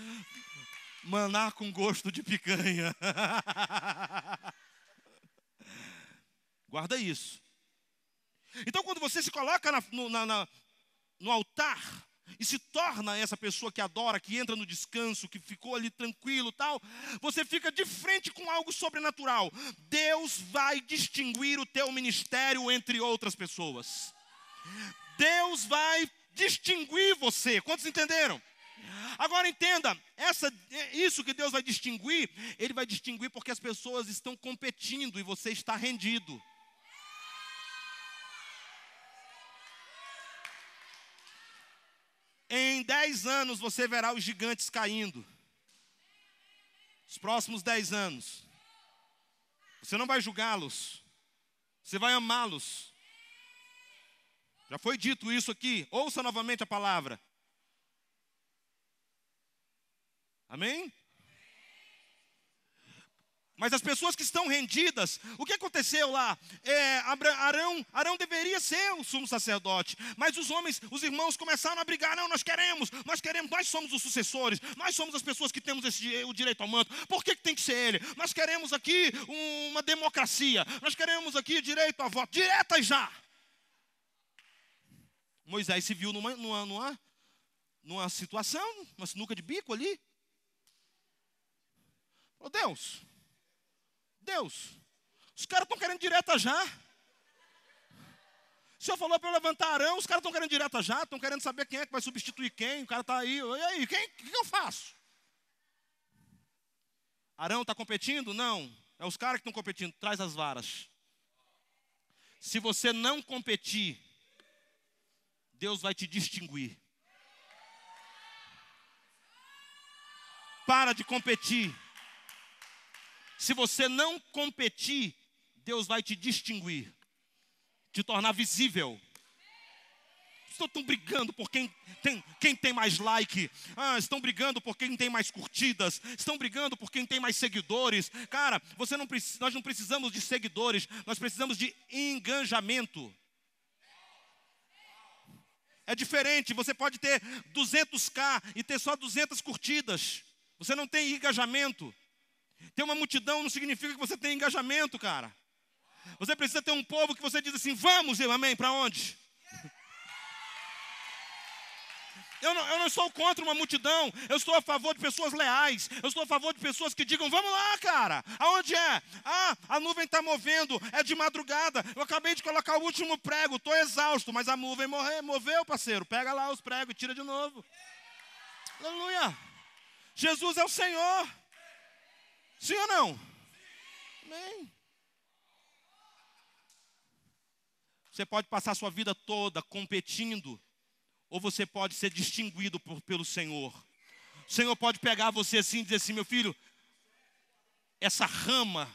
Maná com gosto de picanha. Guarda isso. Então, quando você se coloca na, no, na, na, no altar e se torna essa pessoa que adora, que entra no descanso, que ficou ali tranquilo, tal, você fica de frente com algo sobrenatural. Deus vai distinguir o teu ministério entre outras pessoas. Deus vai distinguir você. Quantos entenderam? Agora entenda, essa, isso que Deus vai distinguir, Ele vai distinguir porque as pessoas estão competindo e você está rendido. Em dez anos você verá os gigantes caindo. Os próximos dez anos. Você não vai julgá-los. Você vai amá-los. Já foi dito isso aqui. Ouça novamente a palavra. Amém? Mas as pessoas que estão rendidas, o que aconteceu lá? É, Arão, Arão deveria ser o sumo sacerdote, mas os homens, os irmãos começaram a brigar. Não, nós queremos, nós queremos, nós somos os sucessores, nós somos as pessoas que temos esse, o direito ao manto. Por que, que tem que ser ele? Nós queremos aqui uma democracia, nós queremos aqui direito a voto, direta já. Moisés se viu numa, numa, numa, numa situação, uma sinuca de bico ali. Oh Deus, Deus, os caras estão querendo direta já. O senhor falou para eu levantar Arão, os caras estão querendo direta já, estão querendo saber quem é que vai substituir quem, o cara está aí, e aí, quem, que eu faço? Arão está competindo? Não, é os caras que estão competindo, traz as varas. Se você não competir, Deus vai te distinguir. Para de competir. Se você não competir, Deus vai te distinguir, te tornar visível. Estão brigando por quem tem, quem tem mais like, ah, estão brigando por quem tem mais curtidas, estão brigando por quem tem mais seguidores. Cara, você não, nós não precisamos de seguidores, nós precisamos de engajamento. É diferente, você pode ter 200k e ter só 200 curtidas. Você não tem engajamento. Ter uma multidão não significa que você tem engajamento, cara. Você precisa ter um povo que você diz assim: vamos, amém, para onde? Eu não, eu não sou contra uma multidão, eu estou a favor de pessoas leais, eu estou a favor de pessoas que digam: vamos lá, cara, aonde é? Ah, a nuvem está movendo, é de madrugada, eu acabei de colocar o último prego, estou exausto, mas a nuvem moveu, parceiro, pega lá os pregos e tira de novo. Aleluia. Jesus é o Senhor. Sim ou não? Amém. Você pode passar sua vida toda competindo, ou você pode ser distinguido por, pelo Senhor. O Senhor pode pegar você assim e dizer assim: meu filho, essa rama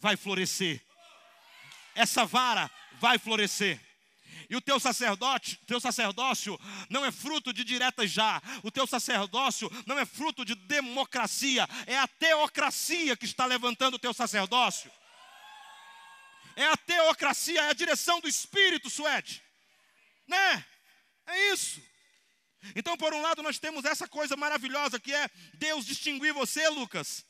vai florescer, essa vara vai florescer. E o teu sacerdote, teu sacerdócio não é fruto de diretas já. O teu sacerdócio não é fruto de democracia, é a teocracia que está levantando o teu sacerdócio. É a teocracia, é a direção do Espírito, Suede. Né? É isso. Então, por um lado, nós temos essa coisa maravilhosa que é Deus distinguir você, Lucas.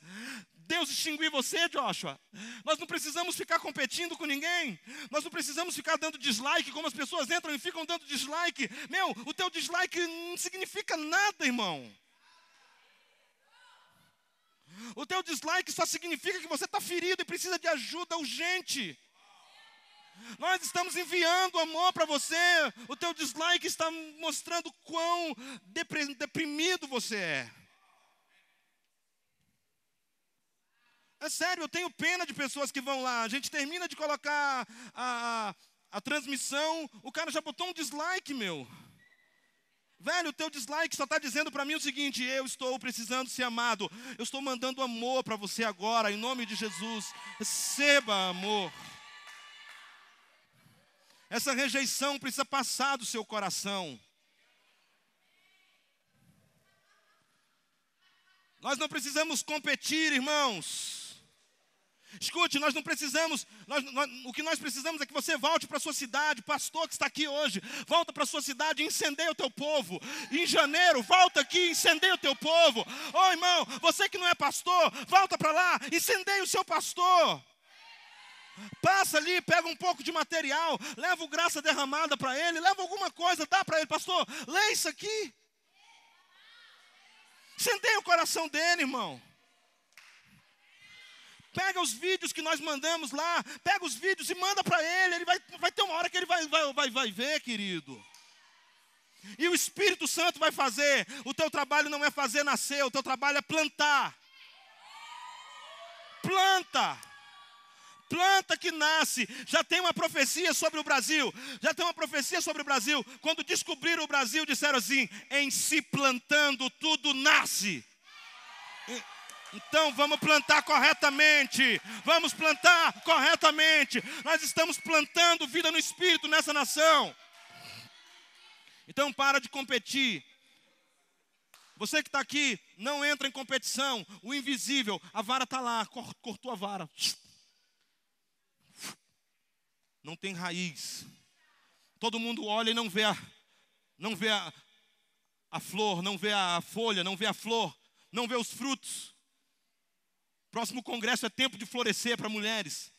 Deus distinguir você, Joshua. Nós não precisamos ficar competindo com ninguém. Nós não precisamos ficar dando dislike, como as pessoas entram e ficam dando dislike. Meu, o teu dislike não significa nada, irmão. O teu dislike só significa que você está ferido e precisa de ajuda urgente. Nós estamos enviando amor para você. O teu dislike está mostrando quão deprimido você é. É sério, eu tenho pena de pessoas que vão lá. A gente termina de colocar a, a, a transmissão, o cara já botou um dislike, meu. Velho, o teu dislike só está dizendo para mim o seguinte: eu estou precisando ser amado. Eu estou mandando amor para você agora, em nome de Jesus. Receba amor. Essa rejeição precisa passar do seu coração. Nós não precisamos competir, irmãos. Escute, nós não precisamos, nós, nós, o que nós precisamos é que você volte para a sua cidade, pastor que está aqui hoje, volta para a sua cidade e incendeia o teu povo. Em janeiro, volta aqui e incendeia o teu povo. Ô oh, irmão, você que não é pastor, volta para lá, incendeia o seu pastor. Passa ali, pega um pouco de material, leva o graça derramada para ele, leva alguma coisa, dá para ele, pastor, lê isso aqui. Sentei o coração dele, irmão. Pega os vídeos que nós mandamos lá, pega os vídeos e manda para ele. Ele vai, vai ter uma hora que ele vai, vai, vai, vai ver, querido. E o Espírito Santo vai fazer. O teu trabalho não é fazer nascer, o teu trabalho é plantar. Planta planta que nasce. Já tem uma profecia sobre o Brasil. Já tem uma profecia sobre o Brasil. Quando descobriram o Brasil, disseram assim: em se plantando, tudo nasce. Então vamos plantar corretamente. Vamos plantar corretamente. Nós estamos plantando vida no espírito nessa nação. Então para de competir. Você que está aqui, não entra em competição. O invisível, a vara está lá, cortou a vara não tem raiz. Todo mundo olha e não vê a, não vê a, a flor, não vê a folha, não vê a flor, não vê os frutos. Próximo congresso é tempo de florescer para mulheres.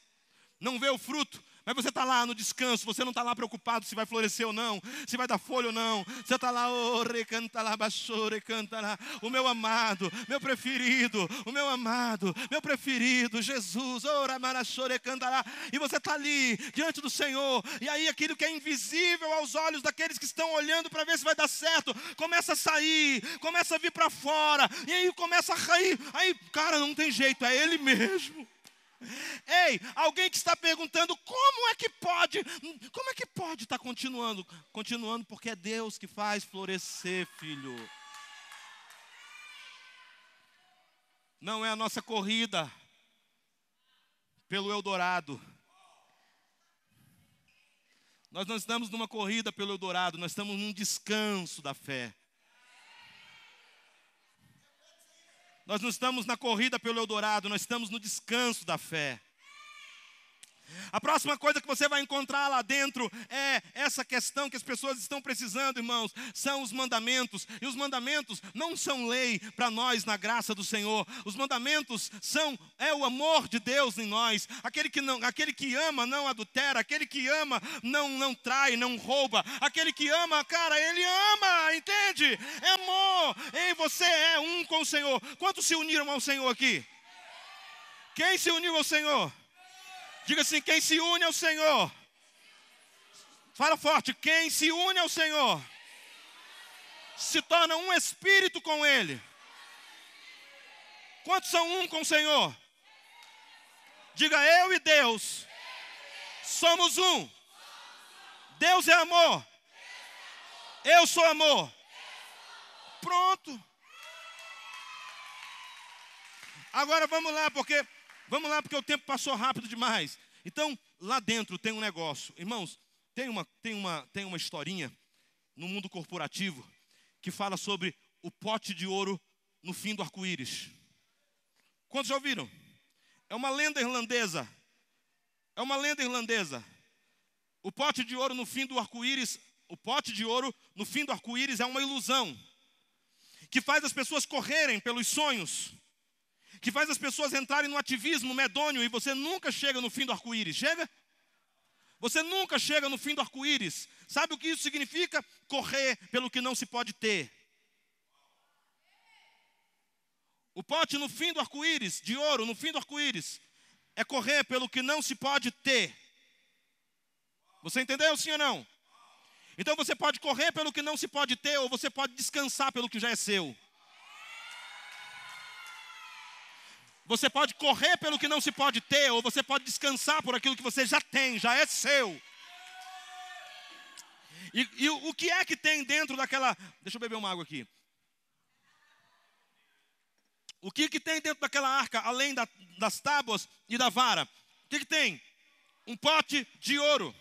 Não vê o fruto, mas você está lá no descanso, você não está lá preocupado se vai florescer ou não, se vai dar folha ou não. Você está lá, oh, recanta lá, baixou, recanta lá. O meu amado, meu preferido, o meu amado, meu preferido, Jesus, oh, ramarachou, recanta lá. E você está ali, diante do Senhor. E aí aquilo que é invisível aos olhos daqueles que estão olhando para ver se vai dar certo, começa a sair, começa a vir para fora. E aí começa a cair. Aí, cara, não tem jeito, é Ele mesmo. Ei, alguém que está perguntando como é que pode, como é que pode estar continuando? Continuando porque é Deus que faz florescer, filho. Não é a nossa corrida pelo Eldorado. Nós não estamos numa corrida pelo Eldorado, nós estamos num descanso da fé. Nós não estamos na corrida pelo Eldorado, nós estamos no descanso da fé. A próxima coisa que você vai encontrar lá dentro é essa questão que as pessoas estão precisando, irmãos, são os mandamentos. E os mandamentos não são lei para nós na graça do Senhor. Os mandamentos são é o amor de Deus em nós. Aquele que não, aquele que ama não adultera, aquele que ama não não trai, não rouba. Aquele que ama, cara, ele ama, entende? É amor. Ei, você é um com o Senhor. Quantos se uniram ao Senhor aqui? Quem se uniu ao Senhor? Diga assim: quem se une ao Senhor. Fala forte: quem se une ao Senhor se torna um espírito com Ele. Quantos são um com o Senhor? Diga eu e Deus. Somos um. Deus é amor. Eu sou amor. Pronto. Agora vamos lá, porque Vamos lá, porque o tempo passou rápido demais. Então, lá dentro tem um negócio. Irmãos, Tem uma, tem uma, tem uma historinha no mundo corporativo que fala sobre o pote de ouro no fim do arco-íris. Quantos já ouviram? É uma lenda irlandesa. É uma lenda irlandesa. O pote de ouro no fim do arco-íris, o pote de ouro no fim do arco-íris é uma ilusão que faz as pessoas correrem pelos sonhos, que faz as pessoas entrarem no ativismo medônio e você nunca chega no fim do arco-íris. Chega? Você nunca chega no fim do arco-íris. Sabe o que isso significa? Correr pelo que não se pode ter. O pote no fim do arco-íris, de ouro, no fim do arco-íris, é correr pelo que não se pode ter. Você entendeu, sim ou não? Então você pode correr pelo que não se pode ter, ou você pode descansar pelo que já é seu. Você pode correr pelo que não se pode ter, ou você pode descansar por aquilo que você já tem, já é seu. E, e o, que é que tem dentro daquela. Deixa eu beber uma água aqui. O que, que tem dentro daquela arca, além da, das tábuas e da vara? O que, que tem? Um pote de ouro.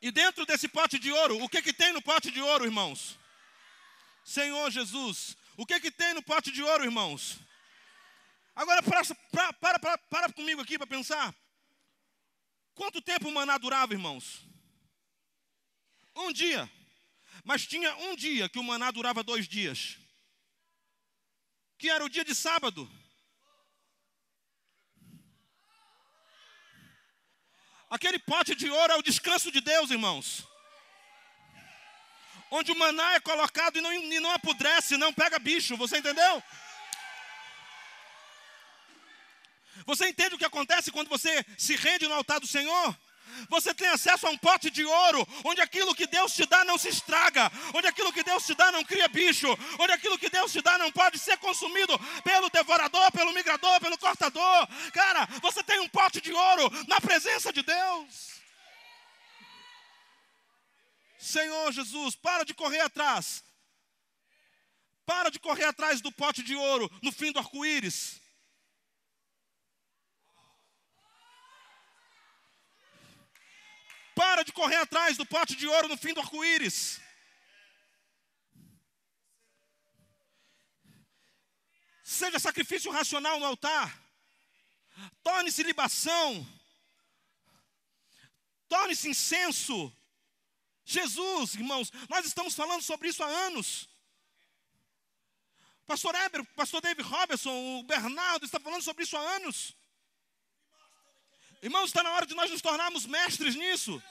E dentro desse pote de ouro, o que, que tem no pote de ouro, irmãos? Senhor Jesus. O que, que tem no pote de ouro, irmãos? Agora, para, para, para, para comigo aqui para pensar. Quanto tempo o maná durava, irmãos? Um dia. Mas tinha um dia que o maná durava dois dias que era o dia de sábado. Aquele pote de ouro é o descanso de Deus, irmãos. Onde o maná é colocado e não, e não apodrece, não pega bicho, você entendeu? Você entende o que acontece quando você se rende no altar do Senhor? Você tem acesso a um pote de ouro, onde aquilo que Deus te dá não se estraga, onde aquilo que Deus te dá não cria bicho, onde aquilo que Deus te dá não pode ser consumido pelo devorador, pelo migrador, pelo cortador. Cara, você tem um pote de ouro na presença de Deus. Senhor Jesus, para de correr atrás. Para de correr atrás do pote de ouro no fim do arco-íris. Para de correr atrás do pote de ouro no fim do arco-íris. Seja sacrifício racional no altar. Torne-se libação. Torne-se incenso. Jesus, irmãos, nós estamos falando sobre isso há anos. Pastor Eber, pastor David Robertson, o Bernardo está falando sobre isso há anos. Irmãos, está na hora de nós nos tornarmos mestres nisso.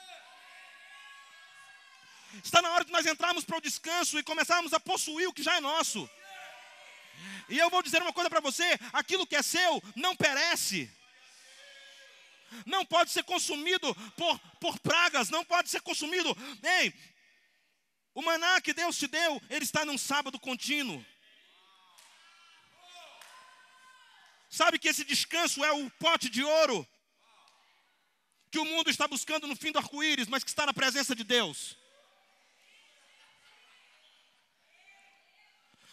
Está na hora de nós entrarmos para o descanso e começarmos a possuir o que já é nosso. E eu vou dizer uma coisa para você: aquilo que é seu não perece. Não pode ser consumido por, por pragas, não pode ser consumido. Ei, o maná que Deus te deu, ele está num sábado contínuo. Sabe que esse descanso é o pote de ouro que o mundo está buscando no fim do arco-íris, mas que está na presença de Deus.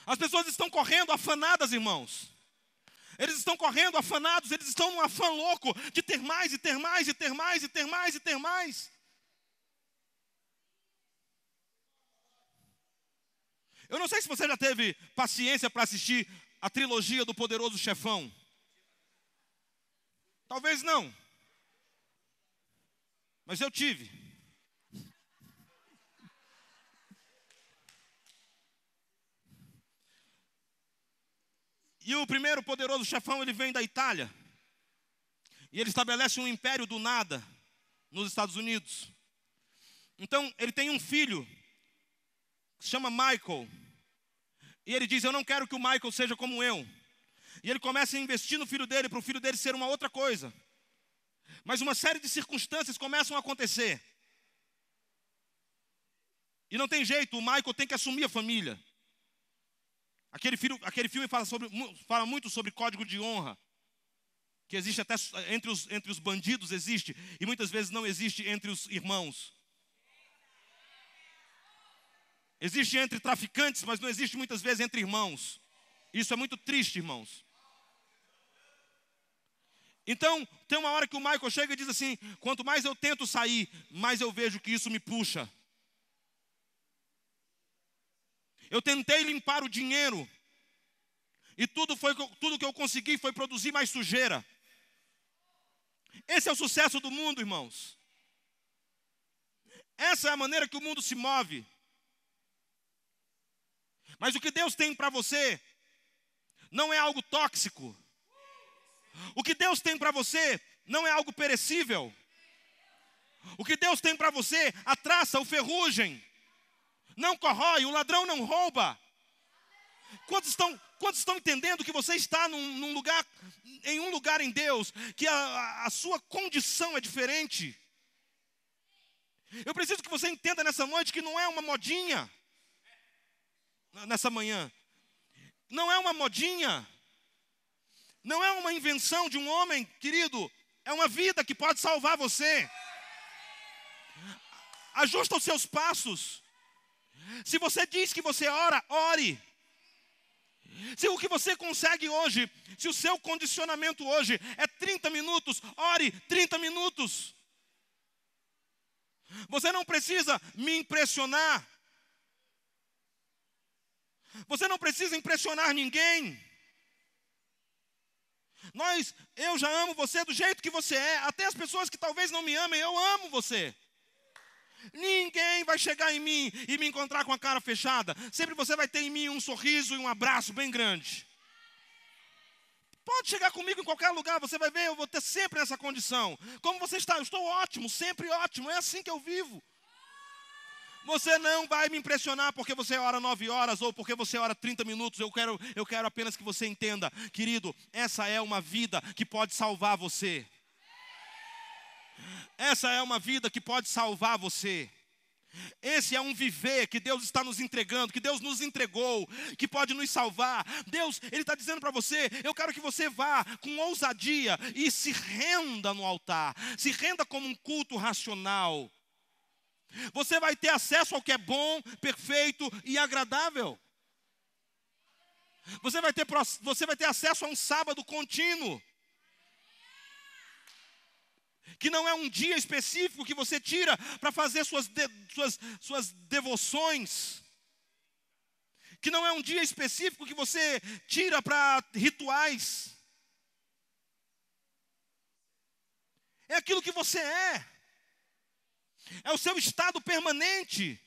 As pessoas estão correndo afanadas, irmãos. Eles estão correndo afanados, eles estão num afã louco de ter mais e ter mais e ter mais e ter mais e ter mais. Eu não sei se você já teve paciência para assistir a trilogia do Poderoso Chefão. Talvez não. Mas eu tive. E o primeiro poderoso chefão, ele vem da Itália. E ele estabelece um império do nada nos Estados Unidos. Então, ele tem um filho, que se chama Michael. E ele diz: Eu não quero que o Michael seja como eu. E ele começa a investir no filho dele, para o filho dele ser uma outra coisa. Mas uma série de circunstâncias começam a acontecer. E não tem jeito, o Michael tem que assumir a família. Aquele, filho, aquele filme fala, sobre, fala muito sobre código de honra. Que existe até entre os, entre os bandidos, existe. E muitas vezes não existe entre os irmãos. Existe entre traficantes, mas não existe muitas vezes entre irmãos. Isso é muito triste, irmãos. Então, tem uma hora que o Michael chega e diz assim: quanto mais eu tento sair, mais eu vejo que isso me puxa. Eu tentei limpar o dinheiro, e tudo, foi, tudo que eu consegui foi produzir mais sujeira. Esse é o sucesso do mundo, irmãos. Essa é a maneira que o mundo se move. Mas o que Deus tem para você não é algo tóxico. O que Deus tem para você não é algo perecível. O que Deus tem para você, a traça, o ferrugem, não corrói, o ladrão não rouba. Quantos estão, quantos estão entendendo que você está num, num lugar, em um lugar em Deus, que a, a sua condição é diferente? Eu preciso que você entenda nessa noite que não é uma modinha, nessa manhã, não é uma modinha, não é uma invenção de um homem, querido, é uma vida que pode salvar você. Ajusta os seus passos. Se você diz que você ora, ore. Se o que você consegue hoje, se o seu condicionamento hoje é 30 minutos, ore 30 minutos. Você não precisa me impressionar. Você não precisa impressionar ninguém. Nós, eu já amo você do jeito que você é. Até as pessoas que talvez não me amem, eu amo você. Ninguém vai chegar em mim e me encontrar com a cara fechada. Sempre você vai ter em mim um sorriso e um abraço bem grande. Pode chegar comigo em qualquer lugar, você vai ver, eu vou ter sempre essa condição. Como você está? Eu estou ótimo, sempre ótimo. É assim que eu vivo. Você não vai me impressionar porque você ora nove horas ou porque você ora 30 minutos. Eu quero, eu quero apenas que você entenda, querido, essa é uma vida que pode salvar você. Essa é uma vida que pode salvar você. Esse é um viver que Deus está nos entregando, que Deus nos entregou, que pode nos salvar. Deus, Ele está dizendo para você: eu quero que você vá com ousadia e se renda no altar, se renda como um culto racional. Você vai ter acesso ao que é bom, perfeito e agradável. Você vai ter, você vai ter acesso a um sábado contínuo. Que não é um dia específico que você tira para fazer suas, de, suas, suas devoções, que não é um dia específico que você tira para rituais, é aquilo que você é, é o seu estado permanente.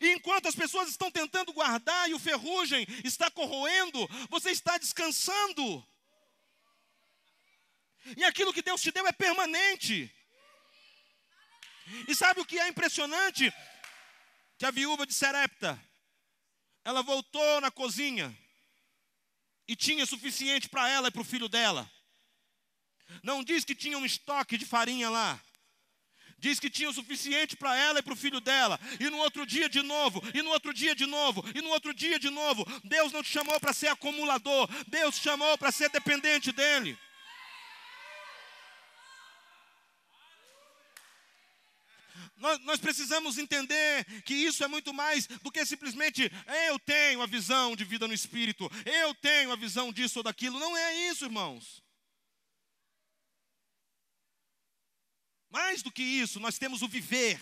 E enquanto as pessoas estão tentando guardar e o ferrugem está corroendo, você está descansando. E aquilo que Deus te deu é permanente. E sabe o que é impressionante? Que a viúva de Serepta, ela voltou na cozinha e tinha suficiente para ela e para o filho dela. Não diz que tinha um estoque de farinha lá. Diz que tinha o suficiente para ela e para o filho dela. E no outro dia de novo, e no outro dia de novo, e no outro dia de novo. Deus não te chamou para ser acumulador. Deus te chamou para ser dependente dEle. Nós, nós, precisamos entender que isso é muito mais do que simplesmente eu tenho a visão de vida no espírito, eu tenho a visão disso ou daquilo. Não é isso, irmãos. Mais do que isso, nós temos o viver.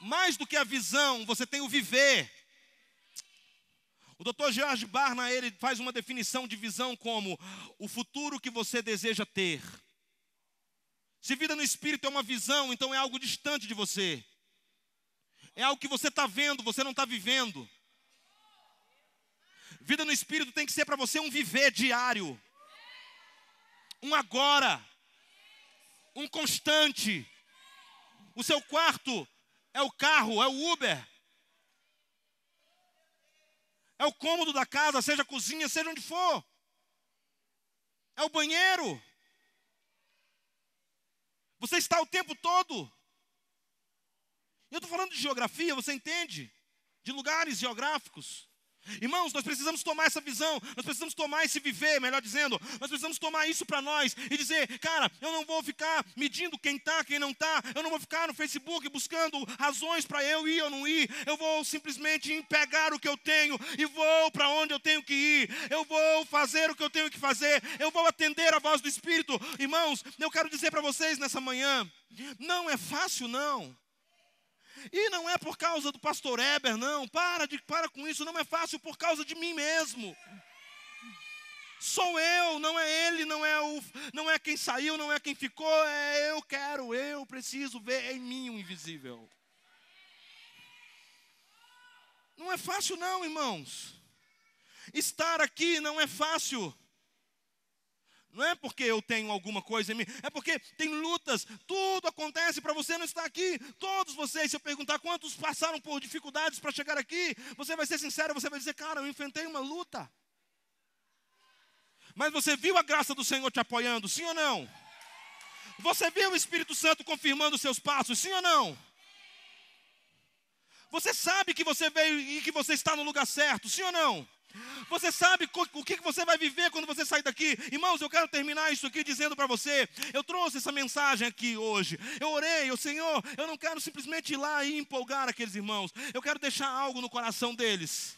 Mais do que a visão, você tem o viver. O Dr. George Barna ele faz uma definição de visão como o futuro que você deseja ter. Se vida no espírito é uma visão, então é algo distante de você. É algo que você está vendo, você não está vivendo. Vida no espírito tem que ser para você um viver diário, um agora, um constante. O seu quarto é o carro, é o Uber, é o cômodo da casa, seja cozinha, seja onde for, é o banheiro. Você está o tempo todo. Eu estou falando de geografia, você entende? De lugares geográficos. Irmãos, nós precisamos tomar essa visão, nós precisamos tomar esse viver, melhor dizendo, nós precisamos tomar isso para nós e dizer, cara, eu não vou ficar medindo quem está, quem não está, eu não vou ficar no Facebook buscando razões para eu ir ou não ir, eu vou simplesmente pegar o que eu tenho e vou para onde eu tenho que ir, eu vou fazer o que eu tenho que fazer, eu vou atender a voz do Espírito. Irmãos, eu quero dizer para vocês nessa manhã, não é fácil não. E não é por causa do pastor Eber, não. Para, de, para com isso, não é fácil por causa de mim mesmo. Sou eu, não é ele, não é, o, não é quem saiu, não é quem ficou, é eu quero, eu preciso ver em mim o invisível. Não é fácil, não, irmãos. Estar aqui não é fácil. Não é porque eu tenho alguma coisa em mim, é porque tem lutas, tudo acontece para você não estar aqui. Todos vocês, se eu perguntar quantos passaram por dificuldades para chegar aqui, você vai ser sincero, você vai dizer, cara, eu enfrentei uma luta. Mas você viu a graça do Senhor te apoiando, sim ou não? Você viu o Espírito Santo confirmando os seus passos, sim ou não? Você sabe que você veio e que você está no lugar certo, sim ou não? Você sabe o que você vai viver quando você sair daqui? Irmãos, eu quero terminar isso aqui dizendo para você: eu trouxe essa mensagem aqui hoje. Eu orei, o Senhor, eu não quero simplesmente ir lá e empolgar aqueles irmãos. Eu quero deixar algo no coração deles.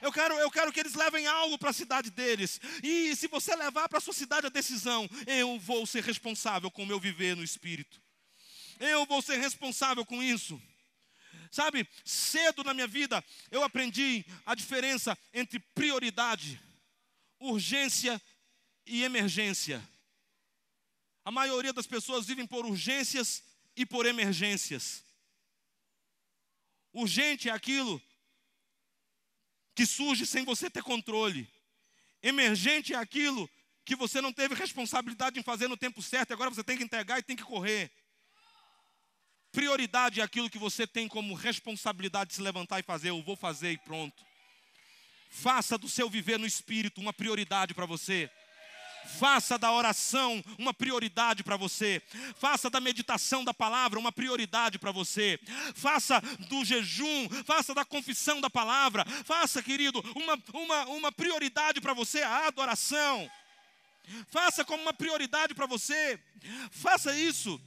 Eu quero, eu quero que eles levem algo para a cidade deles. E se você levar para a sua cidade a decisão, eu vou ser responsável com o meu viver no Espírito. Eu vou ser responsável com isso. Sabe, cedo na minha vida eu aprendi a diferença entre prioridade, urgência e emergência. A maioria das pessoas vivem por urgências e por emergências. Urgente é aquilo que surge sem você ter controle. Emergente é aquilo que você não teve responsabilidade em fazer no tempo certo, e agora você tem que entregar e tem que correr. Prioridade é aquilo que você tem como responsabilidade de se levantar e fazer. Eu vou fazer e pronto. Faça do seu viver no espírito uma prioridade para você. Faça da oração uma prioridade para você. Faça da meditação da palavra uma prioridade para você. Faça do jejum, faça da confissão da palavra. Faça, querido, uma, uma, uma prioridade para você a adoração. Faça como uma prioridade para você. Faça isso.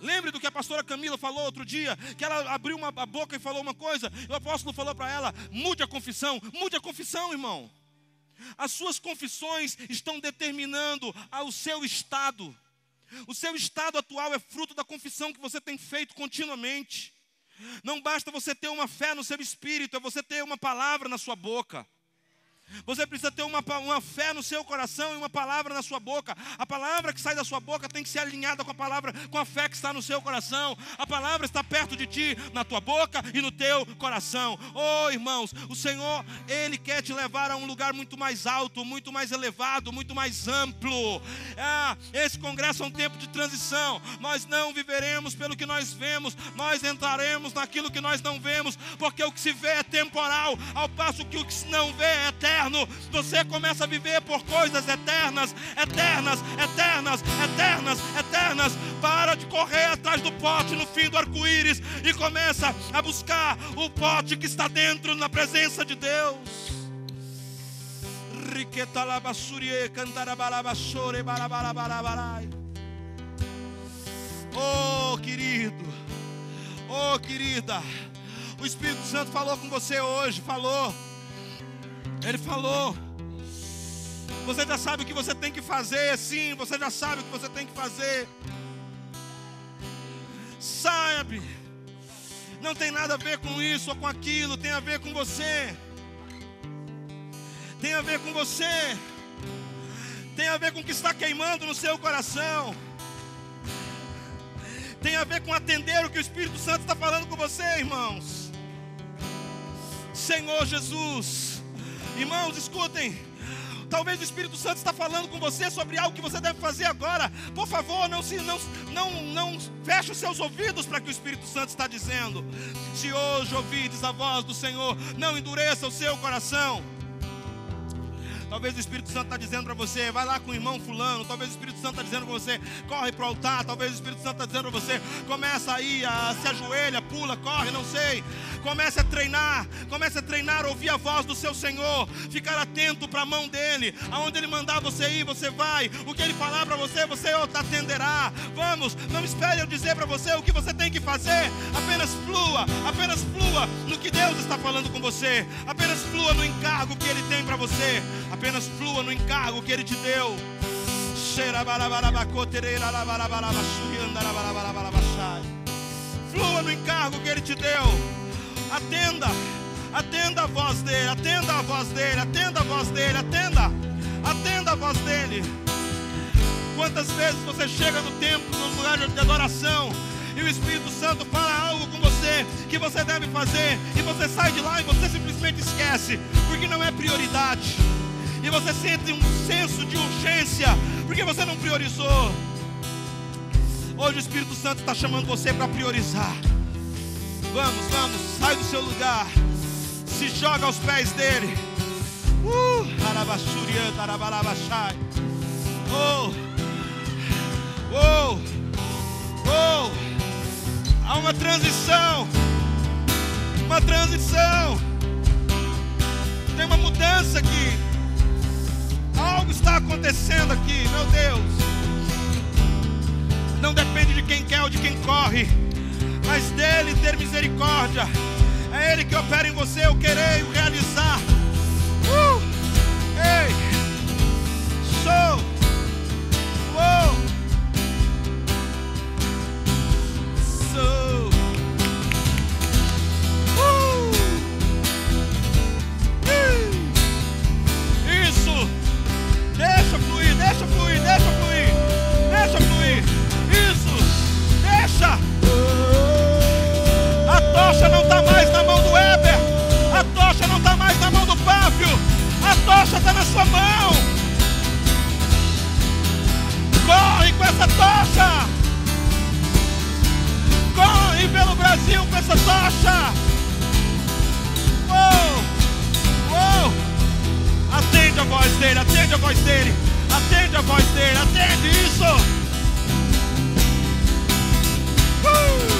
Lembre do que a pastora Camila falou outro dia, que ela abriu uma, a boca e falou uma coisa, e o apóstolo falou para ela: mude a confissão, mude a confissão, irmão. As suas confissões estão determinando o seu estado. O seu estado atual é fruto da confissão que você tem feito continuamente. Não basta você ter uma fé no seu espírito, é você ter uma palavra na sua boca. Você precisa ter uma, uma fé no seu coração e uma palavra na sua boca. A palavra que sai da sua boca tem que ser alinhada com a palavra, com a fé que está no seu coração. A palavra está perto de ti, na tua boca e no teu coração. Oh, irmãos, o Senhor, Ele quer te levar a um lugar muito mais alto, muito mais elevado, muito mais amplo. Ah, esse congresso é um tempo de transição. Nós não viveremos pelo que nós vemos, nós entraremos naquilo que nós não vemos, porque o que se vê é temporal, ao passo que o que se não vê é eterno eterno. Você começa a viver por coisas eternas, eternas, eternas, eternas, eternas. Para de correr atrás do pote no fim do arco-íris e começa a buscar o pote que está dentro na presença de Deus. Oh, querido, oh, querida, o Espírito Santo falou com você hoje, falou. Ele falou. Você já sabe o que você tem que fazer, sim, você já sabe o que você tem que fazer. Sabe, não tem nada a ver com isso ou com aquilo, tem a ver com você. Tem a ver com você. Tem a ver com o que está queimando no seu coração. Tem a ver com atender o que o Espírito Santo está falando com você, irmãos. Senhor Jesus. Irmãos, escutem. Talvez o Espírito Santo está falando com você sobre algo que você deve fazer agora. Por favor, não se não não não feche os seus ouvidos para que o Espírito Santo está dizendo. Se hoje ouvides a voz do Senhor, não endureça o seu coração. Talvez o Espírito Santo está dizendo para você, vai lá com o irmão fulano. Talvez o Espírito Santo está dizendo para você, corre para o altar. Talvez o Espírito Santo está dizendo para você, começa aí, a, se ajoelha, pula, corre, não sei. Comece a treinar, comece a treinar, ouvir a voz do seu Senhor, ficar atento para a mão dele. Aonde ele mandar você ir, você vai. O que ele falar para você, você atenderá. Vamos, não espere eu dizer para você o que você tem que fazer. Apenas flua, apenas flua no que Deus está falando com você. Apenas flua no encargo que ele tem para você. Apenas flua no encargo que Ele te deu. Flua no encargo que Ele te deu. Atenda, atenda a voz dele, atenda a voz dele, atenda a voz dele, atenda, atenda a voz dele. Quantas vezes você chega no templo, no lugar de adoração, e o Espírito Santo fala algo com você que você deve fazer, e você sai de lá e você simplesmente esquece, porque não é prioridade e você sente um senso de urgência, porque você não priorizou. Hoje o Espírito Santo está chamando você para priorizar. Vamos, vamos, sai do seu lugar, se joga aos pés dele. Uh, oh, oh, oh, há uma transição, uma transição, tem uma mudança aqui. Algo está acontecendo aqui, meu Deus. Não depende de quem quer ou de quem corre, mas dele ter misericórdia. É Ele que opera em você o querer o realizar. Uh! Ei! Sou! Está mais na mão do Weber, a tocha não está mais na mão do Páfio, a tocha está na sua mão. Corre com essa tocha, corre pelo Brasil com essa tocha. Uou, uou. Atende a voz dele, atende a voz dele, atende a voz dele, atende isso. Atende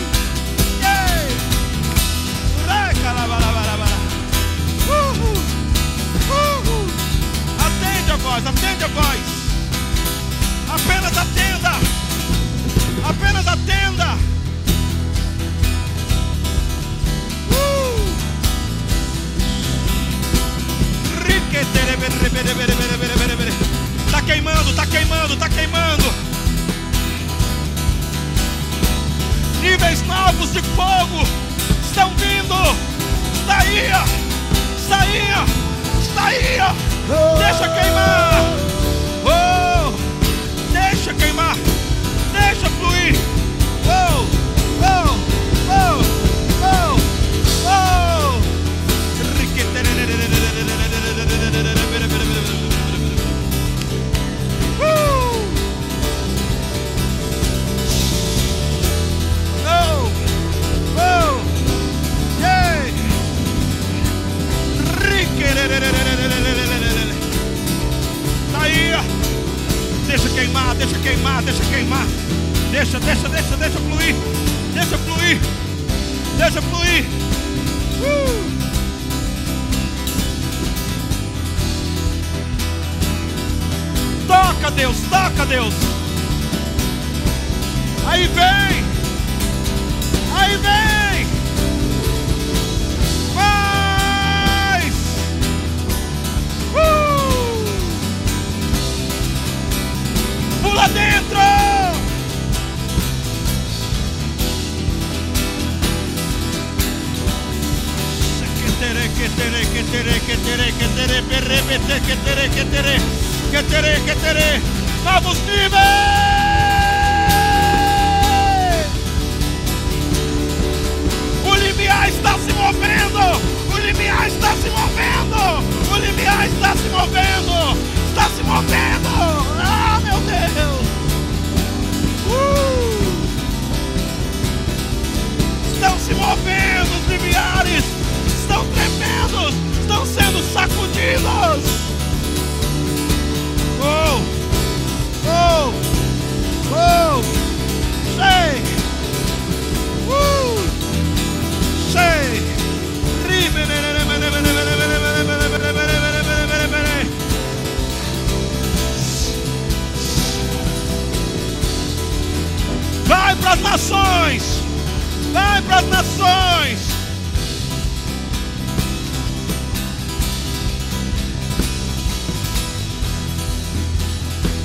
Vai para as nações.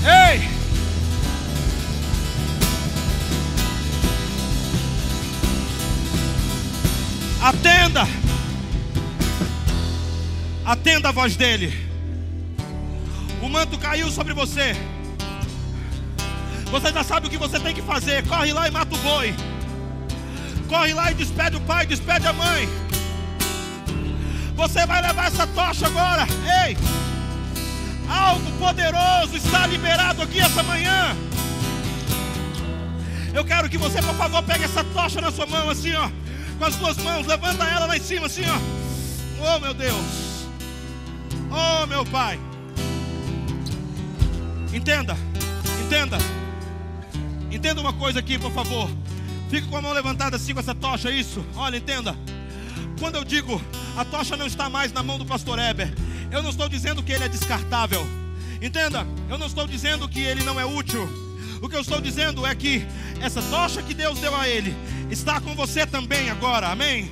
Ei! Atenda. Atenda a voz dele. O manto caiu sobre você. Você já sabe o que você tem que fazer. Corre lá e mata o boi. Corre lá e despede o pai, despede a mãe. Você vai levar essa tocha agora. Ei! Algo poderoso está liberado aqui essa manhã. Eu quero que você, por favor, pegue essa tocha na sua mão, assim, ó. Com as duas mãos, levanta ela lá em cima, assim, ó. Oh, meu Deus. Oh, meu Pai. Entenda, entenda. Entenda uma coisa aqui, por favor. Fica com a mão levantada assim com essa tocha, isso. Olha, entenda. Quando eu digo a tocha não está mais na mão do pastor Eber, eu não estou dizendo que ele é descartável. Entenda, eu não estou dizendo que ele não é útil. O que eu estou dizendo é que essa tocha que Deus deu a ele está com você também agora, amém?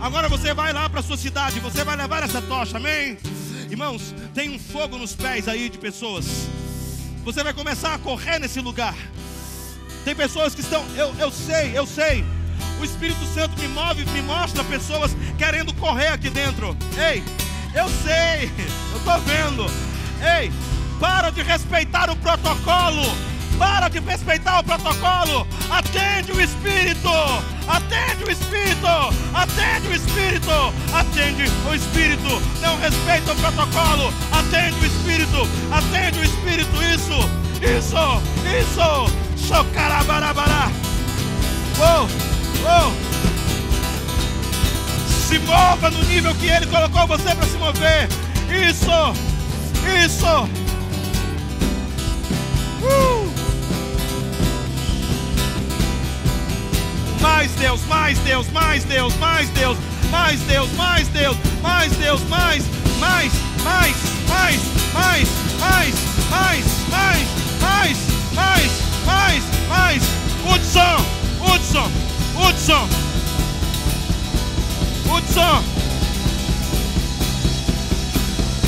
Agora você vai lá para a sua cidade, você vai levar essa tocha, amém? Irmãos, tem um fogo nos pés aí de pessoas. Você vai começar a correr nesse lugar. Tem pessoas que estão, eu, eu sei, eu sei. O Espírito Santo me move, me mostra pessoas querendo correr aqui dentro. Ei, eu sei, eu estou vendo. Ei, para de respeitar o protocolo. Para de respeitar o protocolo. Atende o Espírito. Atende o Espírito. Atende o Espírito. Atende o Espírito. Não respeita o protocolo. Atende o Espírito. Atende o Espírito. Isso. Isso. Isso. Socarabarabará. Oh, oh. Se mova no nível que Ele colocou você para se mover. Isso, isso. Uh. Mais Deus, mais Deus, mais Deus, mais Deus, mais Deus, mais Deus, mais Deus, mais, mais, mais, mais, mais, mais, mais, mais, mais, mais mais, mais. Hudson, Hudson, Hudson, Hudson,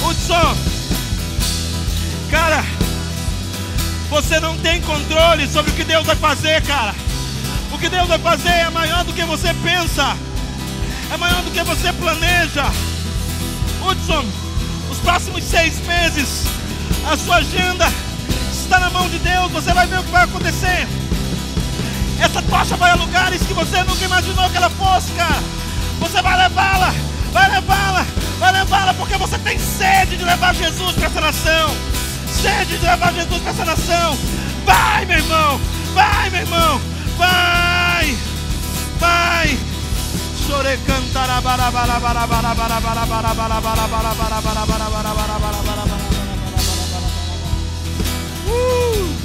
Hudson. Cara, você não tem controle sobre o que Deus vai fazer, cara. O que Deus vai fazer é maior do que você pensa, é maior do que você planeja. Hudson, os próximos seis meses, a sua agenda está na mão de Deus, você vai ver o que vai acontecer. Essa tocha vai a lugares que você nunca imaginou que ela fosse, cara. Você vai levá-la, vai levá-la, vai levá-la, porque você tem sede de levar Jesus para essa nação. Sede de levar Jesus para essa nação. Vai, meu irmão, vai, meu irmão, vai, vai. Chore cantará bara bara bara bara bara bara bara bara bara bara bara bara bara bara bara bara bara Uhul!